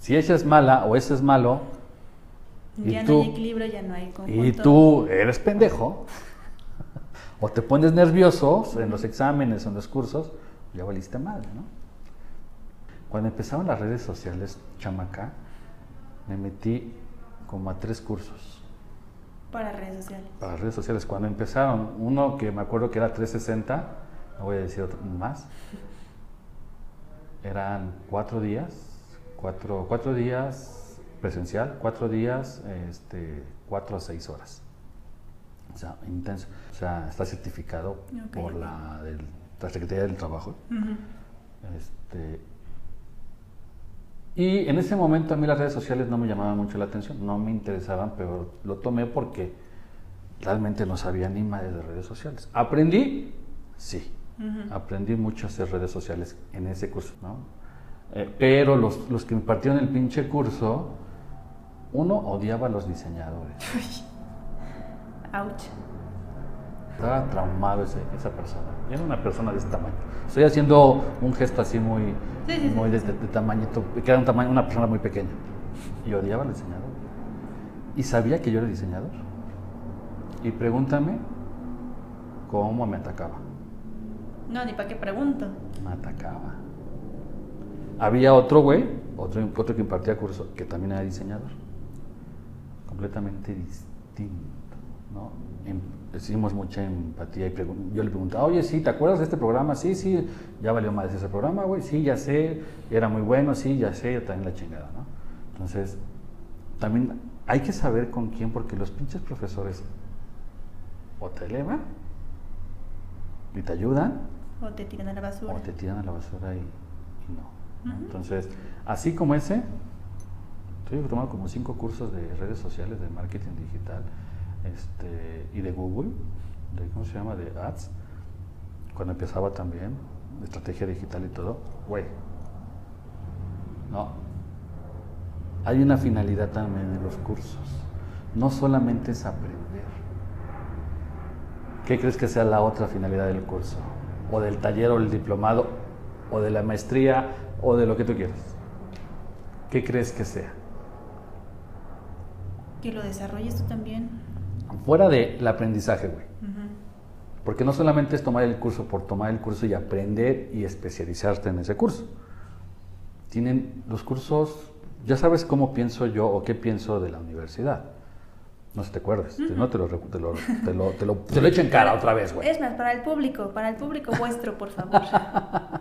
si ella es mala o ese es malo, y Ya no tú- hay equilibrio, ya no hay conjunto. y tú eres pendejo, o te pones nervioso en los exámenes, en los cursos, ya valiste mal, ¿no? Cuando empezaron las redes sociales, chamaca, me metí como a tres cursos Para redes sociales. para redes sociales. Cuando empezaron, uno que me acuerdo que era 360, no voy a decir otro más, eran cuatro días, cuatro, cuatro días presencial, cuatro días, este, cuatro a seis horas. O sea, intenso. O sea, está certificado por la, del- la Secretaría del Trabajo. Este, y en ese momento a mí las redes sociales no me llamaban mucho la atención, no me interesaban, pero lo tomé porque realmente no sabía ni madre de redes sociales. ¿Aprendí? Sí. Aprendí mucho a hacer redes sociales en ese curso, ¿no? Eh, pero los, los que me partieron el pinche curso, uno odiaba a los diseñadores. Ouch. Estaba traumado ese- esa persona. Era una persona de ese tamaño. Estoy haciendo un gesto así muy, Sí, sí, muy de- de tamañito, que era un tamaño, una persona muy pequeña. Y odiaba al diseñador. Y sabía que yo era diseñador. Y pregúntame cómo me atacaba. No, ni para qué pregunto. Me atacaba. Había otro güey, otro, otro que impartía curso, que también era diseñador. Completamente distinto, ¿no? Hicimos mucha empatía y yo le preguntaba, oye, sí, ¿te acuerdas de este programa? Sí, sí, ya valió más ese programa, güey, sí, ya sé, era muy bueno, sí, ya sé, también la chingada, ¿no? Entonces, también hay que saber con quién, porque los pinches profesores o te elevan y te ayudan, O te tiran a la basura. o te tiran a la basura y, y no. ¿no? Ujú. Entonces, así como ese, Tuve que tomar como cinco cursos de redes sociales, de marketing digital este, y de Google, de, ¿cómo se llama? De ads, cuando empezaba también, de estrategia digital y todo. Güey, no. Hay una finalidad también en los cursos. No solamente es aprender. ¿Qué crees que sea la otra finalidad del curso? O del taller o el diplomado, o de la maestría, o de lo que tú quieras. ¿Qué crees que sea? Que lo desarrolles tú también. Fuera del aprendizaje, güey. Porque no solamente es tomar el curso por tomar el curso y aprender y especializarte en ese curso. Tienen los cursos, ya sabes cómo pienso yo o qué pienso de la universidad. No si te acuerdas, no te lo, te lo, te lo, te lo, te lo echo en cara otra vez, güey. Es más, para el público, para el público vuestro, por favor.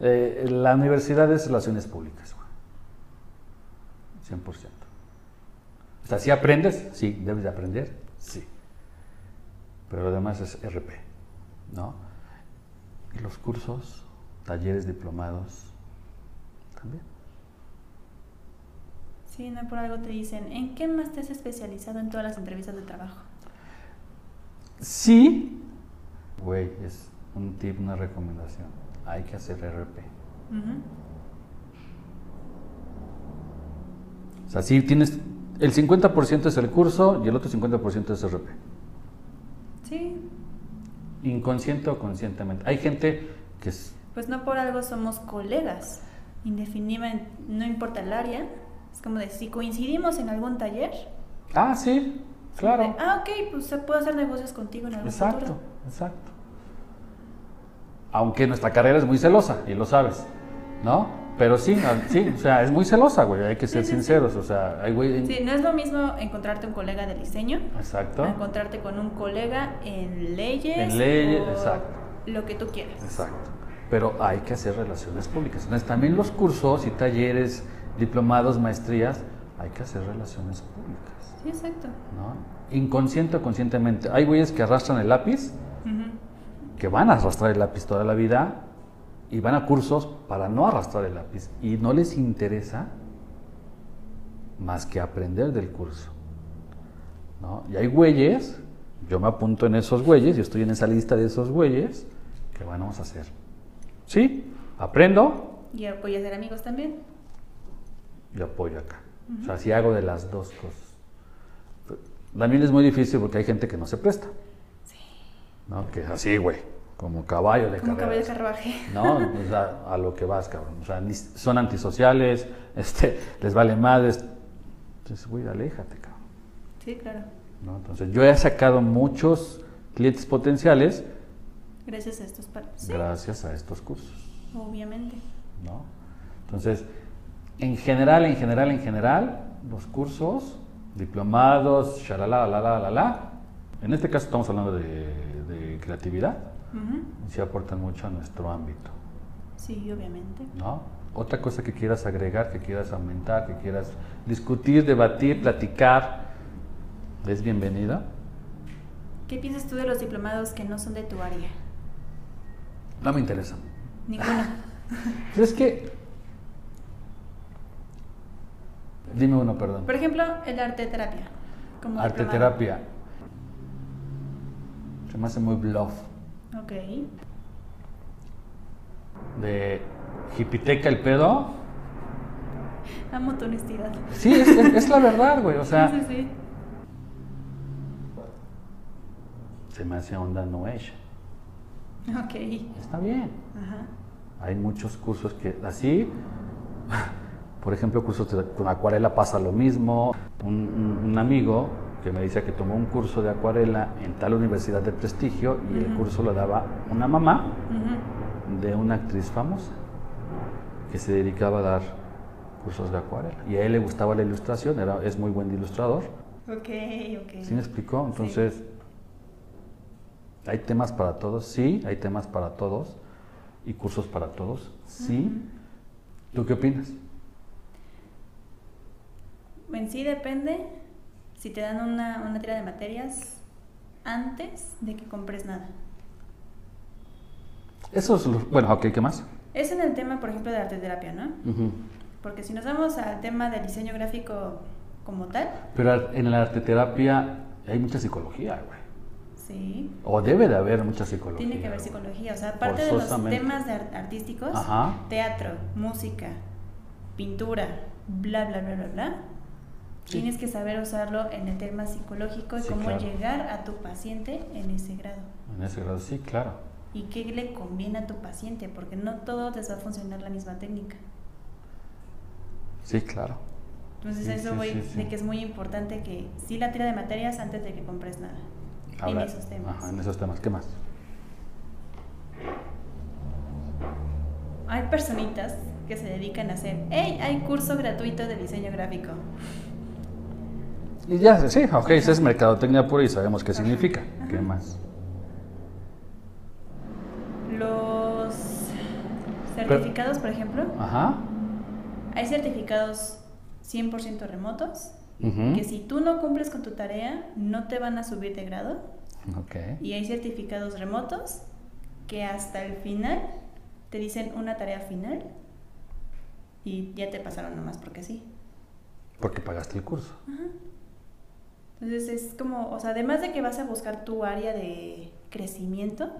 eh, la universidad es relaciones públicas, güey. 100%. O sea, si aprendes, sí, debes de aprender, sí. Pero lo demás es RP, ¿no? Y los cursos, talleres diplomados, también. Sí, no por algo te dicen, ¿en qué más te has especializado en todas las entrevistas de trabajo? Sí, güey, es un tip, una recomendación. Hay que hacer RP. O sea, si tienes, el 50% es el curso y el otro 50% es RP. Sí. Inconsciente o conscientemente. Hay gente que es... Pues no por algo somos colegas. Indefinidamente, no importa el área. Es como de, si coincidimos en algún taller. Ah, sí, claro. de, ah, ok, pues se puede hacer negocios contigo en algún Exacto, futuro. exacto. Aunque nuestra carrera es muy celosa, y lo sabes, ¿no? Pero sí, sí, o sea, es muy celosa, güey, hay que ser Sí, sí, sí. sinceros, o sea, hay güey... Sí, no es lo mismo encontrarte un colega de diseño Exacto, a encontrarte con un colega en leyes. En leyes, o exacto. Lo que tú quieras. exacto. Pero hay que hacer relaciones públicas. Entonces, también los cursos y talleres, diplomados, maestrías, hay que hacer relaciones públicas, Sí, exacto. ¿no? Inconsciente o conscientemente. Hay güeyes que arrastran el lápiz, que van a arrastrar el lápiz toda la vida y van a cursos para no arrastrar el lápiz y no les interesa más que aprender del curso. ¿no? Y hay güeyes, yo me apunto en esos güeyes, yo estoy en esa lista de esos güeyes, que vamos a hacer. ¿Sí? Aprendo Y apoyas a ser amigos también. y apoyo acá. O sea, si hago de las dos cosas. También es muy difícil porque hay gente que no se presta. ¿no? Que es así, güey, como caballo de Como caballo de carruaje. No, o sea, a lo que vas, cabrón. O sea, son antisociales, este, les vale madres. Entonces, güey, aléjate, cabrón. Sí, claro. ¿no? Entonces, yo he sacado muchos clientes potenciales Gracias a estos Sí, gracias a estos cursos, obviamente. ¿no? Entonces, en general, en general, en general, los cursos, diplomados, shalala, la, la, la, la, en este caso estamos hablando de, de creatividad, Ujú. sí aportan mucho a nuestro ámbito. Sí, obviamente. ¿no? Otra cosa que quieras agregar, que quieras aumentar, que quieras discutir, debatir, platicar, es bienvenida. ¿Qué piensas tú de los diplomados que no son de tu área? No me interesa. Ninguno. Pero es que... Dime uno, perdón. Por ejemplo, el arte terapia. Como Arte terapia. Se me hace muy bluff. Ok. De hipiteca el pedo. Amo tu honestidad. Sí, es, es- es la verdad, güey. O sea, sí, sí, sí. se me hace onda no age. Ok. Está bien. Ajá. Hay muchos cursos que así, por ejemplo, cursos de- con acuarela pasa lo mismo. Un, un- un amigo que me decía que tomó un curso de acuarela en tal universidad de prestigio y el curso lo daba una mamá de una actriz famosa que se dedicaba a dar cursos de acuarela. Y a él le gustaba la ilustración, era, es muy buen ilustrador. Ok, ok. ¿Sí me explicó? Entonces, ¿hay temas para todos? Sí, hay temas para todos. ¿Y cursos para todos? Sí. ¿Tú qué opinas? En sí depende si te dan una, una tira de materias antes de que compres nada. Eso es lo- bueno, ok, ¿qué más? Es en el tema, por ejemplo, de arte terapia, ¿no? Ujú. Porque si nos vamos al tema del diseño gráfico como tal. Pero en la arteterapia hay mucha psicología, güey. Sí. O debe de haber mucha psicología. Tiene que haber psicología. O sea, aparte de los temas de artísticos, teatro, música, pintura, bla, bla, bla, bla, bla. Tienes que saber usarlo en el tema psicológico y cómo llegar a tu paciente en ese grado. En ese grado, sí, claro. Y qué le conviene a tu paciente, porque no todos les va a funcionar la misma técnica. Sí, claro. Entonces eso voy de que es muy importante que sí la tira de materias antes de que compres nada. en esos temas. Ajá, en esos temas. ¿Qué más? Hay personitas que se dedican a hacer, hey, hay curso gratuito de diseño gráfico. Y ya, sí, ok, ese es mercadotecnia pura y sabemos qué significa. ¿Qué más? Los certificados, por ejemplo. Ajá. Hay certificados 100% remotos, que si tú no cumples con tu tarea, no te van a subir de grado. Okay. Y hay certificados remotos que hasta el final te dicen una tarea final y ya te pasaron nomás porque sí. Porque pagaste el curso. Entonces es como, o sea, además de que vas a buscar tu área de crecimiento,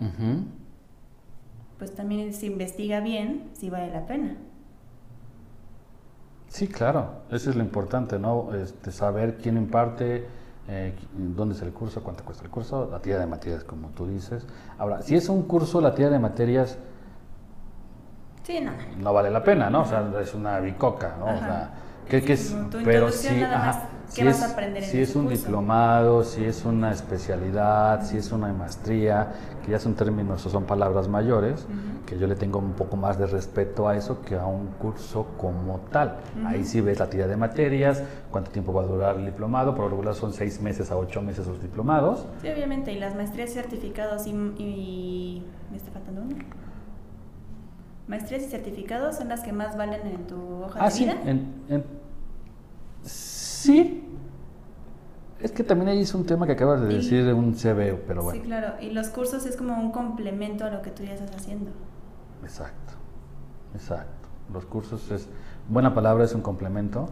pues también se investiga bien si vale la pena. Sí, claro, eso es lo importante, ¿no? Este, saber quién imparte, eh, dónde es el curso, cuánto cuesta el curso, la tía de materias, como tú dices. Ahora, si es un curso, la tía de materias, sí, no, no vale la pena, ¿no? O sea, es una bicoca, ¿no? O sea, ¿qué, es? Pero sí, ajá, si es, Si es un diplomado, si es una especialidad, si es una maestría, que ya son términos o son palabras mayores, que yo le tengo un poco más de respeto a eso que a un curso como tal. Ahí sí ves la tira de materias, cuánto tiempo va a durar el diplomado, por lo regular son seis meses a ocho meses los diplomados. Sí, obviamente, y las maestrías certificados y... ¿Me está faltando uno? Maestrías y certificados son las que más valen en tu hoja ah, de vida. Sí, en Sí. Es que también ahí es un tema que acabas de decir de un CV, pero bueno. Sí, claro. Y los cursos es como un complemento a lo que tú ya estás haciendo. Exacto. Exacto. Los cursos es, buena palabra, es un complemento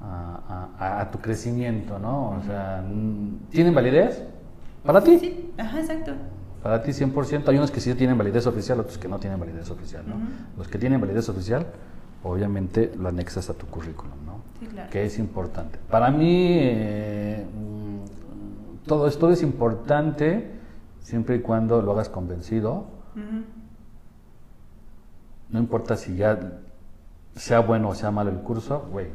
a, tu crecimiento, ¿no? O sea, ¿tienen validez? ¿Para ti? Sí, ajá, exacto. Para ti 100%. Hay unos que sí tienen validez oficial, otros que no tienen validez oficial, ¿no? Los que tienen validez oficial, obviamente lo anexas a tu currículum, Que es importante. Para mí, eh, todo esto es importante siempre y cuando lo hagas convencido. No importa si ya sea bueno o sea malo el curso, güey.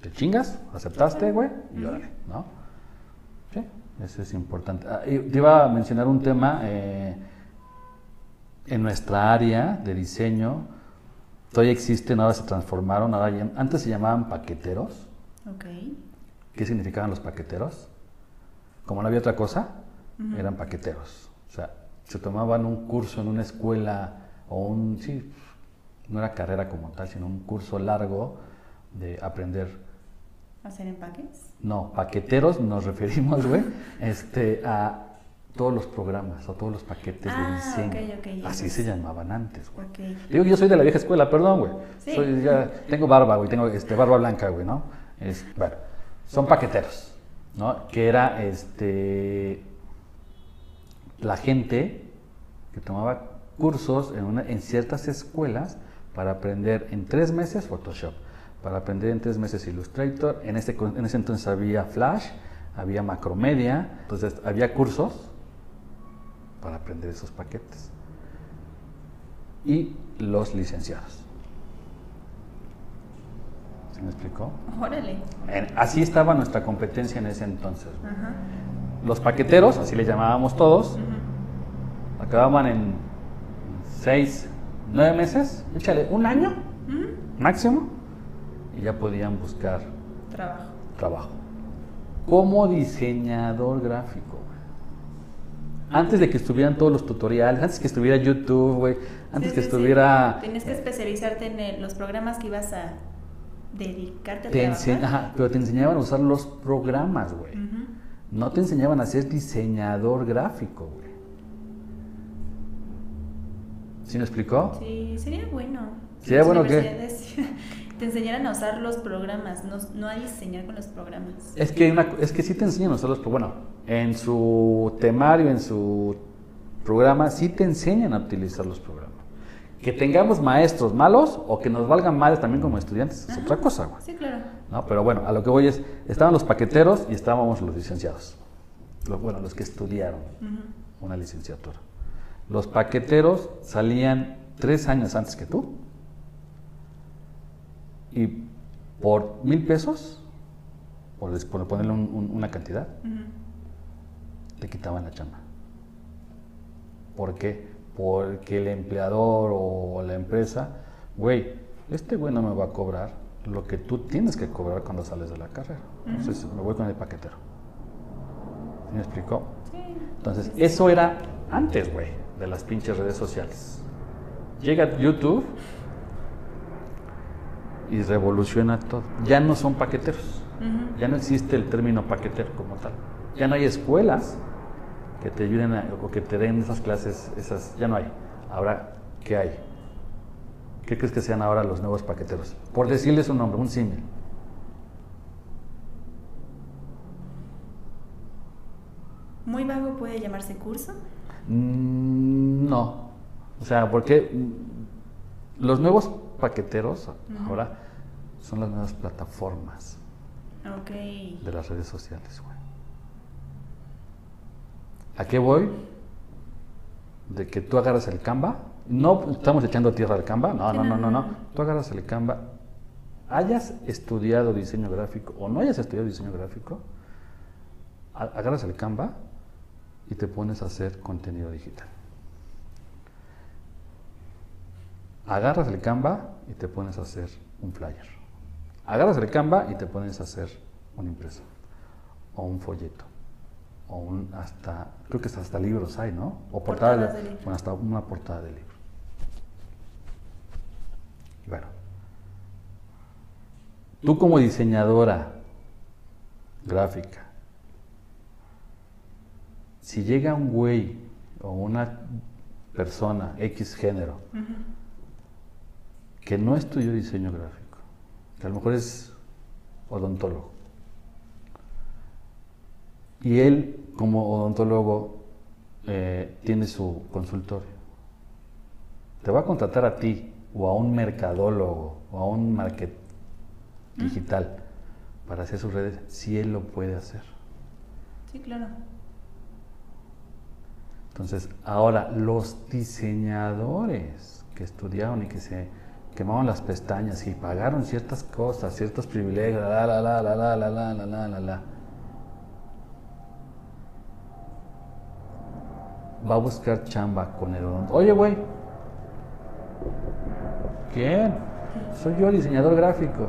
Te chingas, aceptaste, güey, y órale, ¿no? Sí, eso es importante. Ah, te iba a mencionar un tema eh, en nuestra área de diseño Todavía existen, ahora se transformaron, ahora antes se llamaban paqueteros. Okay. ¿Qué significaban los paqueteros? Como no había otra cosa, eran paqueteros. O sea, se tomaban un curso en una escuela o un, sí, no era carrera como tal, sino un curso largo de aprender. ¿Hacer empaques? No, paqueteros nos referimos, güey, este, a todos los programas o todos los paquetes de ah, diseño. Así se llamaban antes, güey. Digo que yo soy de la vieja escuela, perdón, güey. Soy, ya, tengo barba, güey, tengo este, barba blanca, güey, ¿no? Es, bueno, son paqueteros, ¿no? Que era este la gente que tomaba cursos en, una, en ciertas escuelas para aprender en tres meses Photoshop, para aprender en tres meses Illustrator. En, este, en ese entonces había Flash, había Macromedia, entonces había cursos para aprender esos paquetes. Y los licenciados. ¿Se me explicó? Órale. así estaba nuestra competencia en ese entonces. Los paqueteros, así les llamábamos todos, acababan en seis, nueve meses, échale un año máximo, y ya podían buscar trabajo. trabajo. Como diseñador gráfico antes de que estuvieran todos los tutoriales, antes que estuviera YouTube, güey, antes que estuviera... Tienes que especializarte en los programas que ibas a dedicarte a te Ajá, pero te enseñaban a usar los programas, güey. No te enseñaban a ser diseñador gráfico, güey. ¿Sí me explicó? Sí, sería bueno. ¿Sería bueno qué? te enseñaran a usar los programas, no, no a diseñar con los programas. Es que, una, es que sí te enseñan a usar los programas. Bueno, en su temario, en su programa, sí te enseñan a utilizar los programas. Que tengamos maestros malos o que nos valgan males también como estudiantes es otra cosa, güey. Sí, claro. ¿No? Pero bueno, a lo que voy es, estaban los paqueteros y estábamos los licenciados. Los, bueno, los que estudiaron una licenciatura. Los paqueteros salían tres años antes que tú. Y por mil pesos, por, ponerle un- un- una cantidad, te quitaban la chamba. ¿Por qué? Porque el empleador o la empresa, güey, este güey no me va a cobrar lo que tú tienes que cobrar cuando sales de la carrera. Entonces me voy con el paquetero. ¿Sí ¿Me explicó? Sí. Entonces, eso era antes, güey, de las pinches redes sociales. Llega YouTube y revoluciona todo. Ya no son paqueteros. Ya no existe el término paquetero como tal. Ya no hay escuelas que te ayuden a- o que te den esas clases, esas ya no hay. Ahora, ¿qué hay? ¿Qué crees que sean ahora los nuevos paqueteros? Por decirles un nombre, un símil. Muy vago puede llamarse curso. Mm, No. O sea, porque los nuevos paqueteros ahora son las nuevas plataformas de las redes sociales. ¿A qué voy? De que tú agarras el Canva. No estamos echando tierra al Canva. No, no, no, no, no. Tú agarras el Canva. Hayas estudiado diseño gráfico o no hayas estudiado diseño gráfico, agarras el Canva y te pones a hacer contenido digital. Agarras el Canva y te pones a hacer un flyer. Agarras el Canva y te pones a hacer un impreso o un folleto o un hasta creo que hasta libros hay, ¿no? O portadas, Portadas de, de libro. bueno, hasta una portada de libro. Bueno, tú como diseñadora gráfica, si llega un güey o una persona X género que no estudió diseño gráfico, que a lo mejor es odontólogo, y él como odontólogo eh, tiene su consultorio, te va a contratar a ti o a un mercadólogo o a un market digital para hacer sus redes, si él lo puede hacer. Sí, claro. Entonces, ahora los diseñadores que estudiaron y que se quemaron las pestañas y pagaron ciertas cosas, ciertos privilegios, la la la la la la la la la la la. Va a buscar chamba con el odonto. Oye, güey. ¿Quién? Soy yo, diseñador gráfico.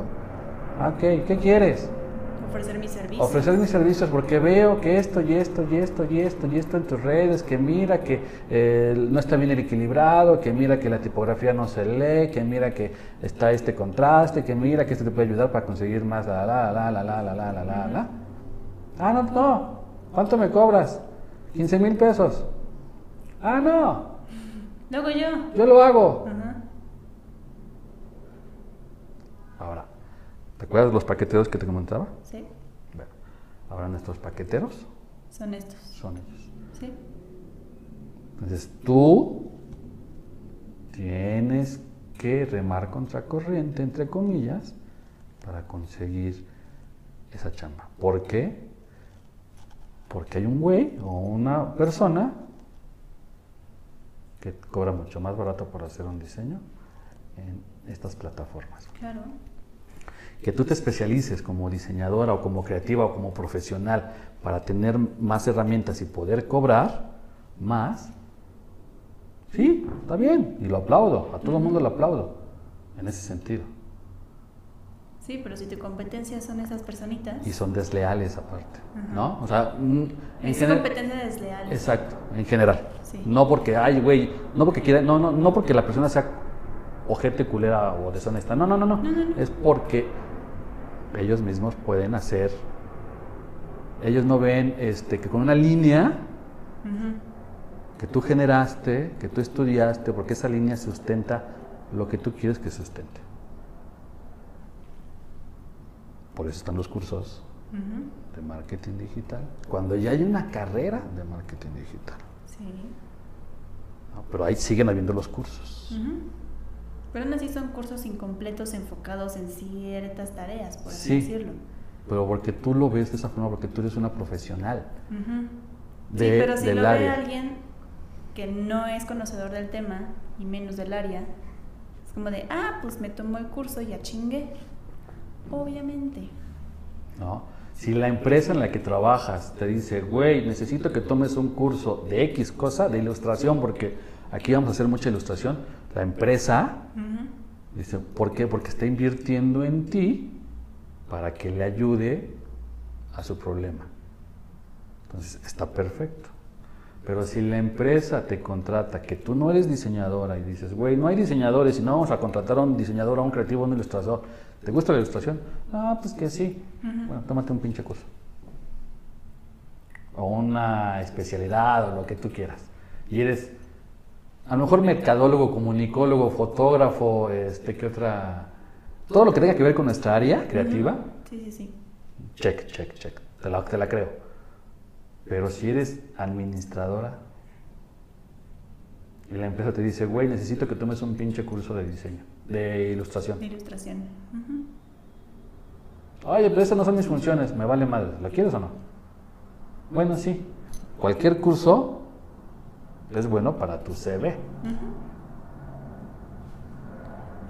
Ah, Ok, ¿qué quieres? Ofrecer mis servicios. Ofrecer mis servicios porque veo que esto y esto y esto y esto y esto en tus redes, que mira que eh, no está bien equilibrado, que mira que la tipografía no se lee, que mira que está este contraste, que mira que esto te puede ayudar para conseguir más la la la la la la la la la la. Ah, no, no. ¿Cuánto me cobras? 15 mil pesos. Ah, no. Luego yo. Yo lo hago. Ajá. Ahora, ¿te acuerdas de los paqueteros que te comentaba? Sí. Bueno, ahora nuestros paqueteros Son estos. son ellos. Sí. Entonces tú tienes que remar contra corriente, entre comillas, para conseguir esa chamba. ¿Por qué? Porque hay un güey o una persona que cobra mucho más barato por hacer un diseño en estas plataformas. Claro. Que tú te especialices como diseñadora o como creativa o como profesional para tener más herramientas y poder cobrar más, sí, está bien, y lo aplaudo, a todo el mundo lo aplaudo, en ese sentido. Sí, pero si tu competencia son esas personitas. Y son desleales aparte, Ajá. ¿no? O sea, mm, en es general... competencia desleal. Exacto, en general. Sí. No porque, ay, güey, no porque quiera, no, no, no porque la persona sea ojete, culera o deshonesta. No, no, no, no. No, no, no. Es porque ellos mismos pueden hacer. Ellos no ven este, que con una línea que tú generaste, que tú estudiaste, porque esa línea sustenta lo que tú quieres que sustente. Por eso están los cursos de marketing digital. Cuando ya hay una carrera de marketing digital. Sí. pero ahí siguen habiendo los cursos. Pero aún así son cursos incompletos enfocados en ciertas tareas, por así decirlo. Pero porque tú lo ves de esa forma, porque tú eres una profesional. sí, pero si lo ve alguien que no es conocedor del tema y menos del área, es como de, ah, pues me tomó el curso y ya chingué. Obviamente. No. Si la empresa en la que trabajas te dice, güey, necesito que tomes un curso de X cosa, de ilustración, porque aquí vamos a hacer mucha ilustración, la empresa dice, ¿por qué? Porque está invirtiendo en ti para que le ayude a su problema. Entonces, está perfecto. Pero si la empresa te contrata que tú no eres diseñadora y dices, güey, no hay diseñadores y no vamos a contratar a un diseñador, a un creativo, a un ilustrador, ¿te gusta la ilustración? Ah, pues que sí. Bueno, tómate un pinche curso. O una especialidad o lo que tú quieras. Y eres, a lo mejor mercadólogo, comunicólogo, fotógrafo, este, ¿qué otra? Todo lo que tenga que ver con nuestra área creativa. Sí, sí, sí. Check, check, check. Te la, te la creo. Pero si eres administradora y la empresa te dice, güey, necesito que tomes un pinche curso de diseño, de ilustración. De ilustración. Oye, pero esas no son mis funciones, me vale mal. ¿La quieres o no? Bueno, sí. Cualquier curso es bueno para tu CV.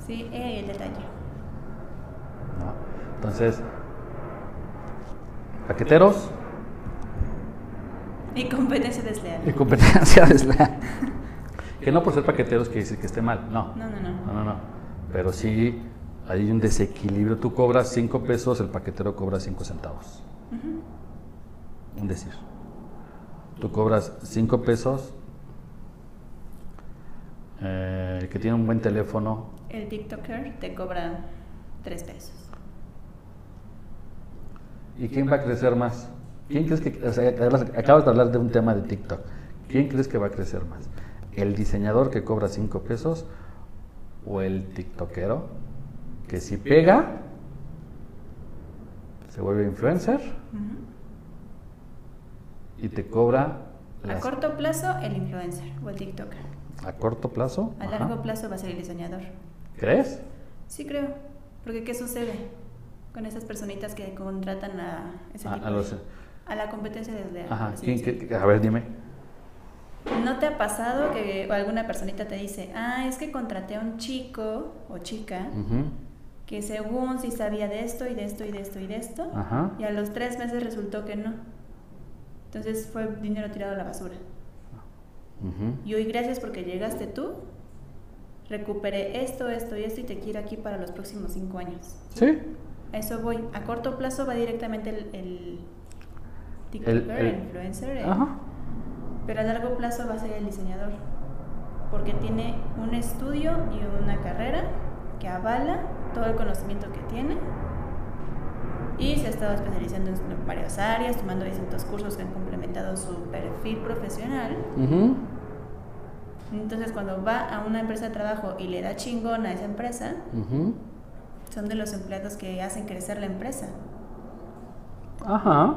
Sí, el detalle. Entonces, paqueteros. Y competencia desleal. Y competencia desleal. que no por ser paqueteros quiere decir que esté mal, no. No, no, no. No, no, no. Pero sí hay un desequilibrio. Tú cobras 5 pesos, el paquetero cobra 5 centavos. Un decir. Tú cobras 5 pesos, eh, el que tiene un buen teléfono. El TikToker te cobra 3 pesos. ¿Y quién va a crecer más? ¿Quién crees que, acabas de hablar de un tema de TikTok, ¿quién crees que va a crecer más? ¿El diseñador que cobra 5 pesos o el TikTokero que si pega se vuelve influencer y te cobra... A corto plazo el influencer o el TikToker. ¿A corto plazo? A largo plazo va a ser el diseñador. ¿Crees? Sí creo, porque ¿qué sucede? con esas personitas que contratan a ese tipo a, la competencia desleal. Ajá. a ver, dime. ¿No te ha pasado que alguna personita te dice, ah, es que contraté a un chico o chica que según sí sabía de esto y de esto y de esto y de esto, y a los tres meses resultó que no? Entonces fue dinero tirado a la basura. Y hoy gracias porque llegaste tú, recuperé esto, esto y esto y te quiero aquí para los próximos cinco años. Sí eso voy. A corto plazo va directamente el, el TikToker, el, influencer, pero a largo plazo va a ser el diseñador, porque tiene un estudio y una carrera que avala todo el conocimiento que tiene y se ha estado especializando en varias áreas, tomando distintos cursos que han complementado su perfil profesional. Entonces, cuando va a una empresa de trabajo y le da chingón a esa empresa, son de los empleados que hacen crecer la empresa. Ajá.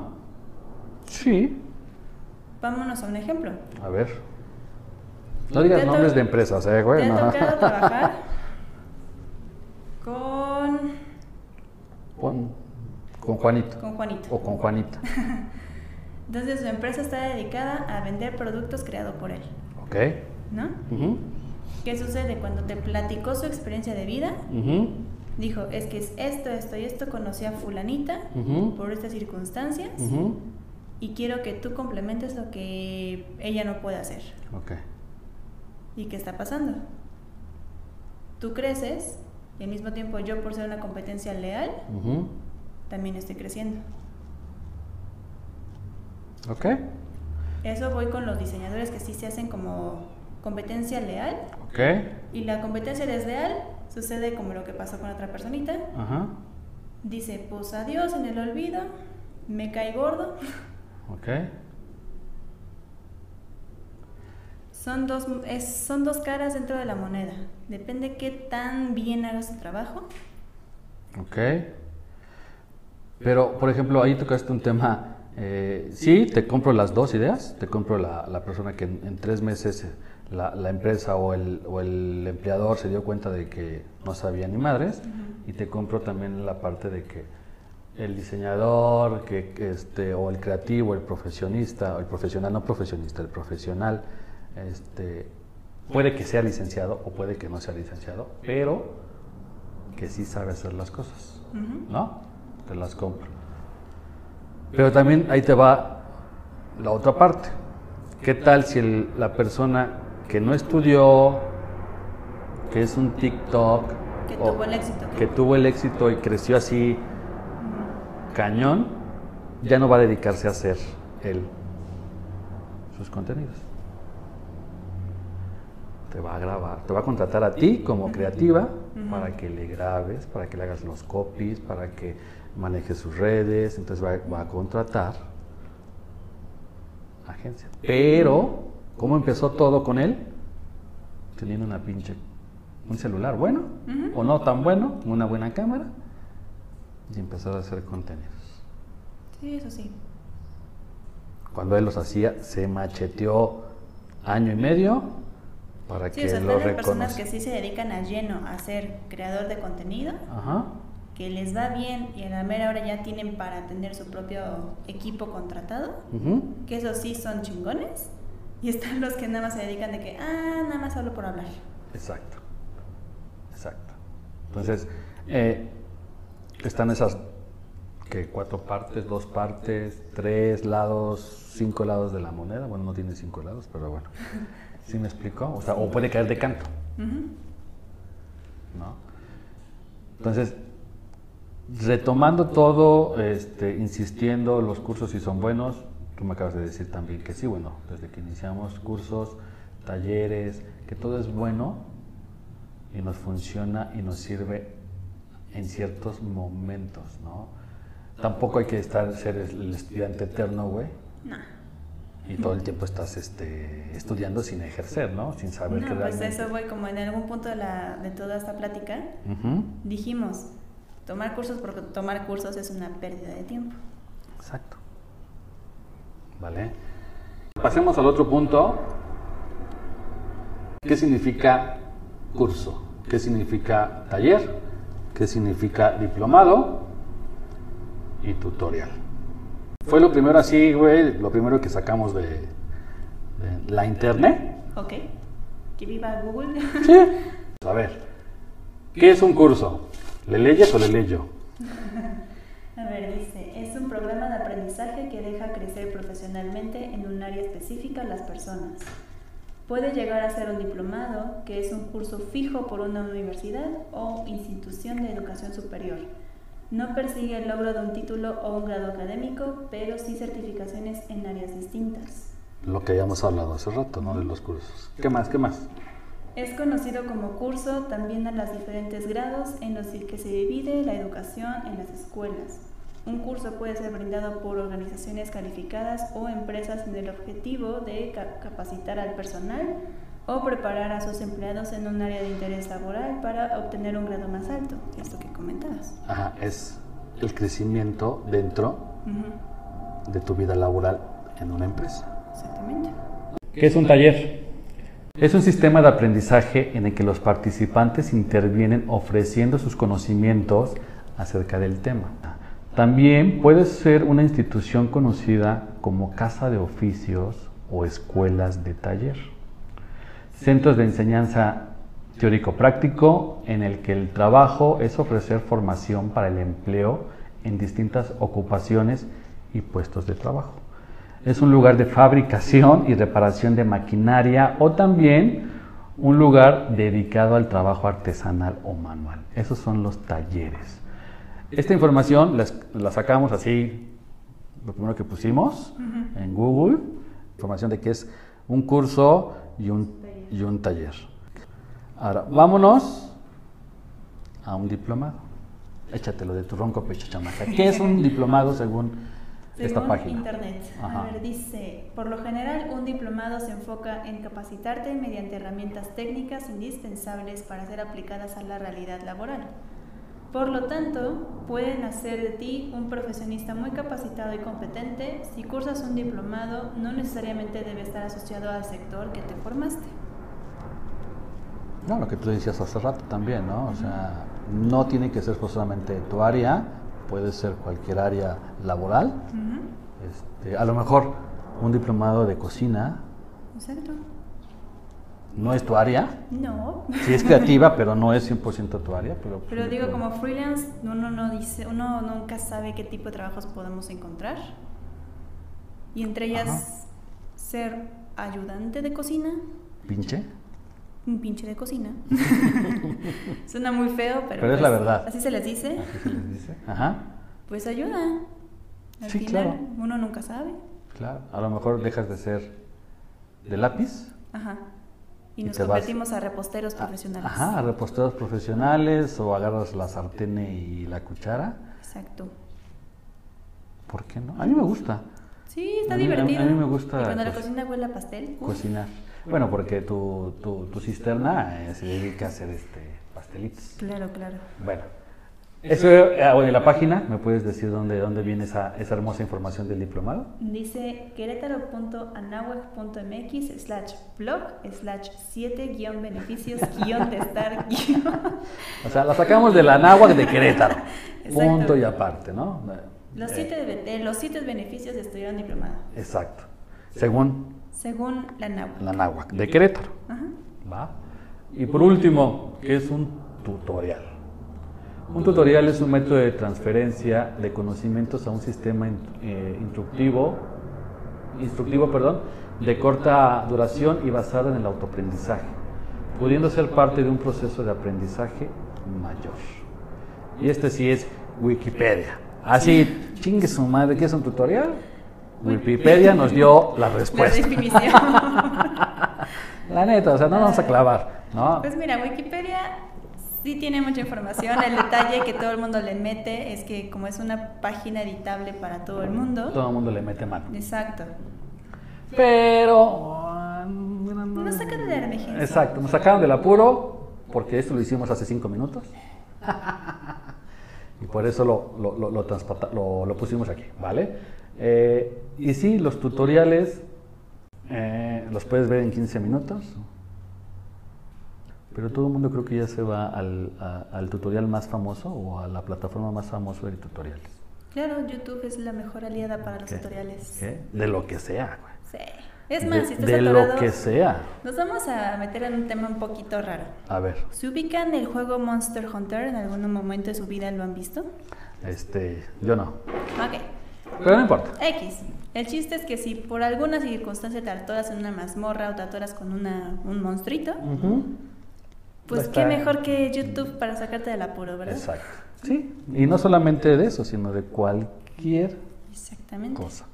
Sí. Vámonos a un ejemplo. A ver. No digas nombres de empresas, ¿eh, güey? ¿Te ha trabajar con... con... Con Juanito. Con Juanito. O con Juanita. Entonces su empresa está dedicada a vender productos creados por él. Ok. ¿No? ¿Qué sucede cuando te platicó su experiencia de vida? dijo, es que es esto, esto y esto, conocí a fulanita por estas circunstancias y quiero que tú complementes lo que ella no puede hacer. Okay. ¿Y qué está pasando? Tú creces y al mismo tiempo yo por ser una competencia leal, también estoy creciendo. Ok. Eso voy con los diseñadores que sí se hacen como competencia leal. Ok. Y la competencia desleal sucede como lo que pasó con otra personita. Ajá. Dice, pues adiós en el olvido, me cae gordo. Ok. Son dos, son dos caras dentro de la moneda. Depende qué tan bien hagas tu trabajo. Ok. Pero, por ejemplo, ahí tocaste un tema, eh, sí, te compro las dos ideas, te compro la, la persona que en, tres meses la, la empresa o el, o el, empleador se dio cuenta de que no sabía ni madres, y te compro también la parte de que el diseñador que, este, o el creativo, el profesionista, o el profesional, no profesionista, el profesional, este, puede que sea licenciado o puede que no sea licenciado, pero que sí sabe hacer las cosas, ¿no? Te las compro. Pero también ahí te va la otra parte. ¿Qué tal si la persona que no estudió, que es un TikTok, que tuvo el éxito, que tuvo el éxito y creció así cañón, ya no va a dedicarse a hacer él sus contenidos. Te va a grabar, te va a contratar a ti como creativa para que le grabes, para que le hagas los copies, para que manejes sus redes, entonces va, a contratar agencia. Pero, ¿cómo empezó todo con él? Teniendo una pinche, un celular bueno, o no tan bueno, una buena cámara, y empezar a hacer contenidos. Sí, eso sí. Cuando él los hacía, se macheteó año y medio para que o sea, lo hay personas que sí se dedican a lleno a ser creador de contenido, que les va bien y a la mera hora ya tienen para tener su propio equipo contratado, que esos sí son chingones, y están los que nada más se dedican de que, ah, nada más hablo por hablar. Exacto, exacto. Entonces, eh, están esas que cuatro partes, dos partes, tres lados, cinco lados de la moneda. Bueno, no tiene cinco lados, pero bueno. ¿Sí me explicó? O sea, o puede caer de canto. ¿No? Entonces, retomando todo, este, insistiendo, los cursos si son buenos, tú me acabas de decir también que sí, bueno, desde que iniciamos cursos, talleres, que todo es bueno y nos funciona y nos sirve en ciertos momentos, ¿no? Tampoco hay que estar ser el estudiante eterno, güey. No. Y todo el tiempo estás este, estudiando sin ejercer, ¿no? Sin saber no, que pues eso, güey, como en algún punto de, la, de toda esta plática, dijimos, tomar cursos porque tomar cursos es una pérdida de tiempo. Exacto. ¿Vale? Pasemos al otro punto. ¿Qué significa curso? ¿Qué significa taller? ¿Qué significa diplomado y tutorial. Fue lo primero así, güey, lo primero que sacamos de, la internet. Ok. Que viva Google. Sí. A ver, ¿qué es un curso? ¿Le leyes o le leyo? A ver, dice, es un programa de aprendizaje que deja crecer profesionalmente en un área específica a las personas. Puede llegar a ser un diplomado, que es un curso fijo por una universidad o institución de educación superior. No persigue el logro de un título o un grado académico, pero sí certificaciones en áreas distintas. Lo que habíamos hablado hace rato, ¿no? De los cursos. ¿Qué más? ¿Qué más? Es conocido como curso también a los diferentes grados en los que se divide la educación en las escuelas. Un curso puede ser brindado por organizaciones calificadas o empresas en el objetivo de capacitar al personal o preparar a sus empleados en un área de interés laboral para obtener un grado más alto, esto que comentabas. Ajá, es el crecimiento dentro de tu vida laboral en una empresa. Exactamente. ¿Qué es un taller? Es un sistema de aprendizaje en el que los participantes intervienen ofreciendo sus conocimientos acerca del tema. También puede ser una institución conocida como casa de oficios o escuelas de taller. Centros de enseñanza teórico-práctico en el que el trabajo es ofrecer formación para el empleo en distintas ocupaciones y puestos de trabajo. Es un lugar de fabricación y reparación de maquinaria o también un lugar dedicado al trabajo artesanal o manual. Esos son los talleres. Esta información la, sacamos así, lo primero que pusimos en Google, información de que es un curso y un, y un taller. Ahora, vámonos a un diplomado. Échatelo de tu ronco pecho, chamaca. ¿Qué es un diplomado según, esta página? Internet. A ver, dice, por lo general un diplomado se enfoca en capacitarte mediante herramientas técnicas indispensables para ser aplicadas a la realidad laboral Por lo tanto, pueden hacer de ti un profesionista muy capacitado y competente. Si cursas un diplomado, no necesariamente debe estar asociado al sector que te formaste. No, lo que tú decías hace rato también, ¿no? O sea, no tiene que ser solamente tu área, puede ser cualquier área laboral. este, a lo mejor un diplomado de cocina. Exacto. ¿No es tu área? No. Sí es creativa, pero no es 100% tu área. Pero, pero digo, como freelance, uno no dice, uno nunca sabe qué tipo de trabajos podemos encontrar. Y entre ellas, ser ayudante de cocina. ¿Pinche? Un pinche de cocina. Suena muy feo, pero. Pero es la pues, verdad. Así se les dice. Así se les dice. Ajá. Pues ayuda. Al sí, final, claro. uno nunca sabe. Claro. A lo mejor dejas de ser de lápiz. Ajá y, nos convertimos a reposteros profesionales. Ajá, a reposteros profesionales o agarras la sartén y la cuchara. Exacto. ¿Por qué no? A mí me gusta. Sí, está divertido. A, mí me gusta. ¿Y cuando la cocina huele a pastel? Cocinar. Bueno, porque tu, tu, tu cisterna eh, se dedica a hacer este pastelitos. Claro, claro. Bueno. Eso, ah, bueno, la página, ¿me puedes decir dónde, dónde viene esa, esa hermosa información del diplomado? Dice querétaro.anahuac.mx slash blog slash 7 guion beneficios guion de estar guion. O sea, la sacamos de la Anáhuac de Querétaro. punto y aparte, ¿no? Los siete, eh, los siete beneficios de estudiar un diplomado. Exacto. Según... Según la Anáhuac. La Anáhuac, de Querétaro. Ajá. ¿Va? Y por último, ¿qué es un tutorial? Un tutorial es un método de transferencia de conocimientos a un sistema eh, instructivo, instructivo perdón, de corta duración y basado en el autoaprendizaje, pudiendo ser parte de un proceso de aprendizaje mayor. Y este sí es Wikipedia. Así, chingue su madre, ¿qué es un tutorial? Wikipedia nos dio la respuesta. La neta, o sea, no vamos a clavar, ¿no? Pues mira, Wikipedia Sí tiene mucha información. El detalle que todo el mundo le mete es que como es una página editable para todo el mundo. Todo el mundo le mete mano. Exacto. Pero... Nos sacan de la emergencia. Exacto, nos sacaron del apuro porque esto lo hicimos hace cinco minutos. y por eso lo, lo, lo, pusimos aquí, ¿vale? Eh, y sí, los tutoriales eh, los puedes ver en 15 minutos pero todo el mundo creo que ya se va al, al, tutorial más famoso o a la plataforma más famosa de tutoriales. Claro, YouTube es la mejor aliada para los tutoriales. ¿Qué? De lo que sea, güey. Sí. Es más, si estás De lo que sea. Nos vamos a meter en un tema un poquito raro. A ver. ¿Se ubican el juego Monster Hunter? ¿En algún momento de su vida lo han visto? Este, yo no. Ok. Pero no importa. X. El chiste es que si por alguna circunstancia te atoras en una mazmorra o te atoras con una, un monstruito, pues qué mejor que YouTube para sacarte del apuro, ¿verdad? Exacto. Sí, y no solamente de eso, sino de cualquier Exactamente. cosa.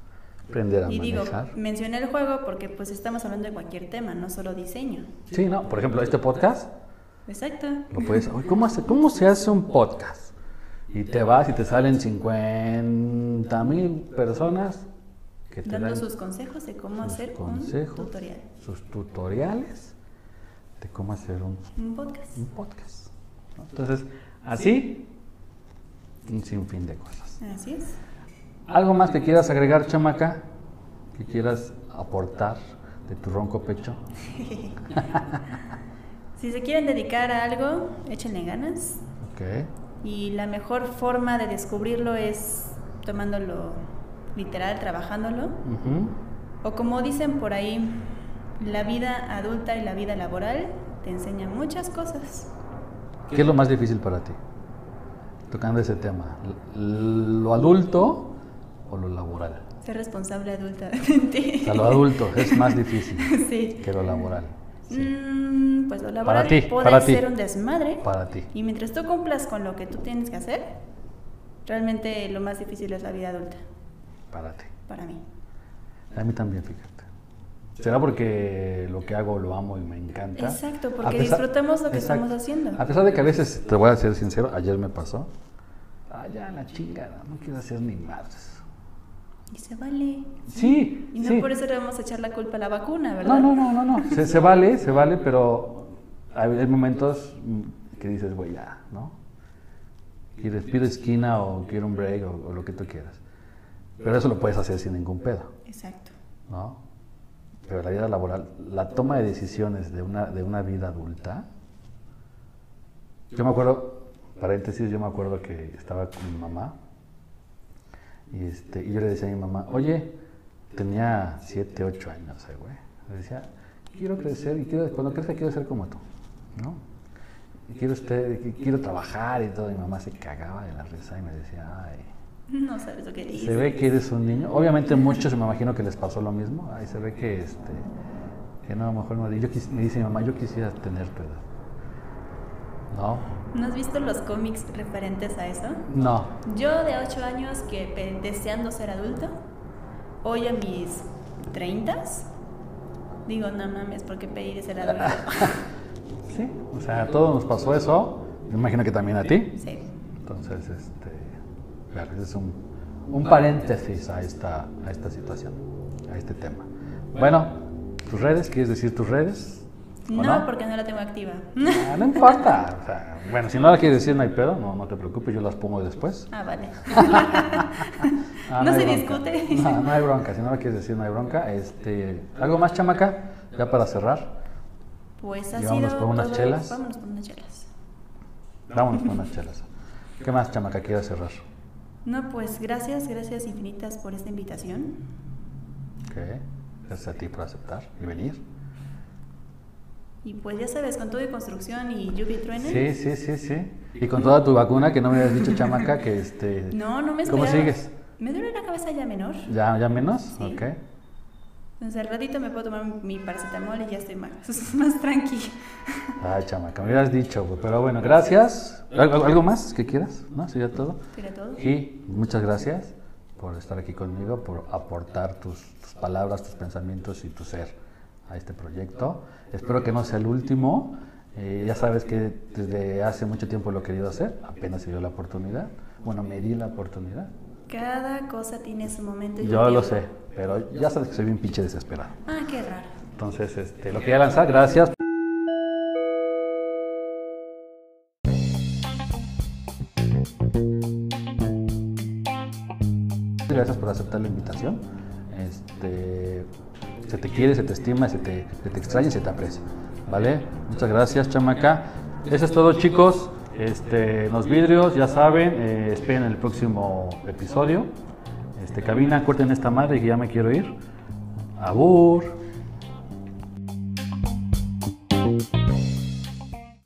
Aprender a y digo, mencioné el juego porque pues estamos hablando de cualquier tema, no solo diseño. Sí, no, por ejemplo, este podcast. Exacto. Lo puedes, ¿cómo, hace, ¿Cómo se hace un podcast? Y te vas y te salen 50 mil personas que te dando sus consejos de cómo hacer un tutorial. Sus tutoriales de cómo hacer un, podcast. Un podcast Entonces, así, un sinfín de cosas. Así es. ¿Algo más que quieras agregar, chamaca? ¿Que quieras aportar de tu ronco pecho? si se quieren dedicar a algo, échenle ganas. Ok. Y la mejor forma de descubrirlo es tomándolo literal, trabajándolo. O como dicen por ahí, la vida adulta y la vida laboral te enseñan muchas cosas. ¿Qué es lo más difícil para ti? Tocando ese tema, ¿lo adulto o lo laboral? Ser responsable adultamente. O sea, lo adulto es más difícil que lo laboral. Mm, pues lo laboral puede ser un desmadre. Para ti. Y mientras tú cumplas con lo que tú tienes que hacer, realmente lo más difícil es la vida adulta. Para ti. Para mí. A mí también, fíjate. Será porque lo que hago lo amo y me encanta. Exacto, porque disfrutamos lo que estamos haciendo. A pesar de que a veces, te voy a ser sincero, ayer me pasó. Ah, ya la chingada, no quiero hacer ni madres. Y se vale. Sí. Y no por eso le vamos a echar la culpa a la vacuna, ¿verdad? No, no, no, no, no. Se, se vale, se vale, pero hay momentos que dices, güey, ya, ¿no? quieres, pido esquina o quiero un break o, lo que tú quieras. Pero eso lo puedes hacer sin ningún pedo. Exacto. ¿No? Pero la vida laboral, la toma de decisiones de una, de una vida adulta, yo me acuerdo, paréntesis, yo me acuerdo que estaba con mi mamá y, este, y yo le decía a mi mamá, oye, tenía 7, 8 años, eh, güey. Le decía, quiero crecer y quiero, cuando crezca quiero ser como tú, ¿no? quiero, usted, quiero trabajar y todo. Y mi mamá se cagaba de la risa y me decía, ay. No sabes lo que dices. Se ve que eres un niño. Obviamente muchos me imagino que les pasó lo mismo. Ay, se ve que este que no, a lo mejor no. Yo me dice mi mamá, yo quisiera tener tu edad. ¿No? ¿No has visto los cómics referentes a eso? No. Yo de 8 años que deseando ser adulto, hoy a mis 30 digo, no mames, ¿por qué pedir ser adulto? sí, o sea, a todos nos pasó eso. Me imagino que también a ti. Sí. Entonces, este, es un, un paréntesis a esta, a esta situación, a este tema. Bueno, tus redes, ¿quieres decir tus redes? No, porque no la tengo activa. Ah, no importa. O sea, bueno, si no la quieres decir, no hay pedo, no, no te preocupes, yo las pongo después. Ah, vale. Ah, no, se discute. No, no hay bronca, si no la quieres decir, no hay bronca. Este, ¿Algo más, chamaca? Ya para cerrar. Pues ha vámonos sido por unas chelas. Vámonos por unas chelas. Vámonos por unas chelas. ¿Qué más, chamaca, quieres cerrar? No, pues gracias, gracias infinitas por esta invitación. Ok, gracias a ti por aceptar y venir. Y pues ya sabes, con todo y construcción y lluvia y trueno. Sí, sí, sí, sí. Y con toda tu vacuna, que no me habías dicho, chamaca, que este... No, no me ¿Cómo sigues? Me duele la cabeza ya menor. ¿Ya, ya menos? Sí. Ok. Entonces al ratito me puedo tomar mi paracetamol y ya estoy más, más tranqui. Ay, chamaca, me hubieras dicho, pero bueno, gracias. ¿Algo, más que quieras? ¿No? ¿Sería todo? ¿Sería todo? Y muchas gracias por estar aquí conmigo, por aportar tus, tus palabras, tus pensamientos y tu ser a este proyecto. Espero que no sea el último. Eh, ya sabes que desde hace mucho tiempo lo he querido hacer, apenas se dio la oportunidad. Bueno, me di la oportunidad. Cada cosa tiene su momento. Y Yo lo sé, pero ya sabes que soy bien pinche desesperado. Ah, qué raro. Entonces, este, lo quería lanzar, gracias. Gracias por aceptar la invitación. Este, se te quiere, se te estima, se te, se te extraña y se te aprecia. ¿Vale? Muchas gracias, chamaca. Eso es todo, chicos. Este, los vidrios, ya saben, eh, esperen el próximo episodio. Este, cabina, corten esta madre que ya me quiero ir. Abur.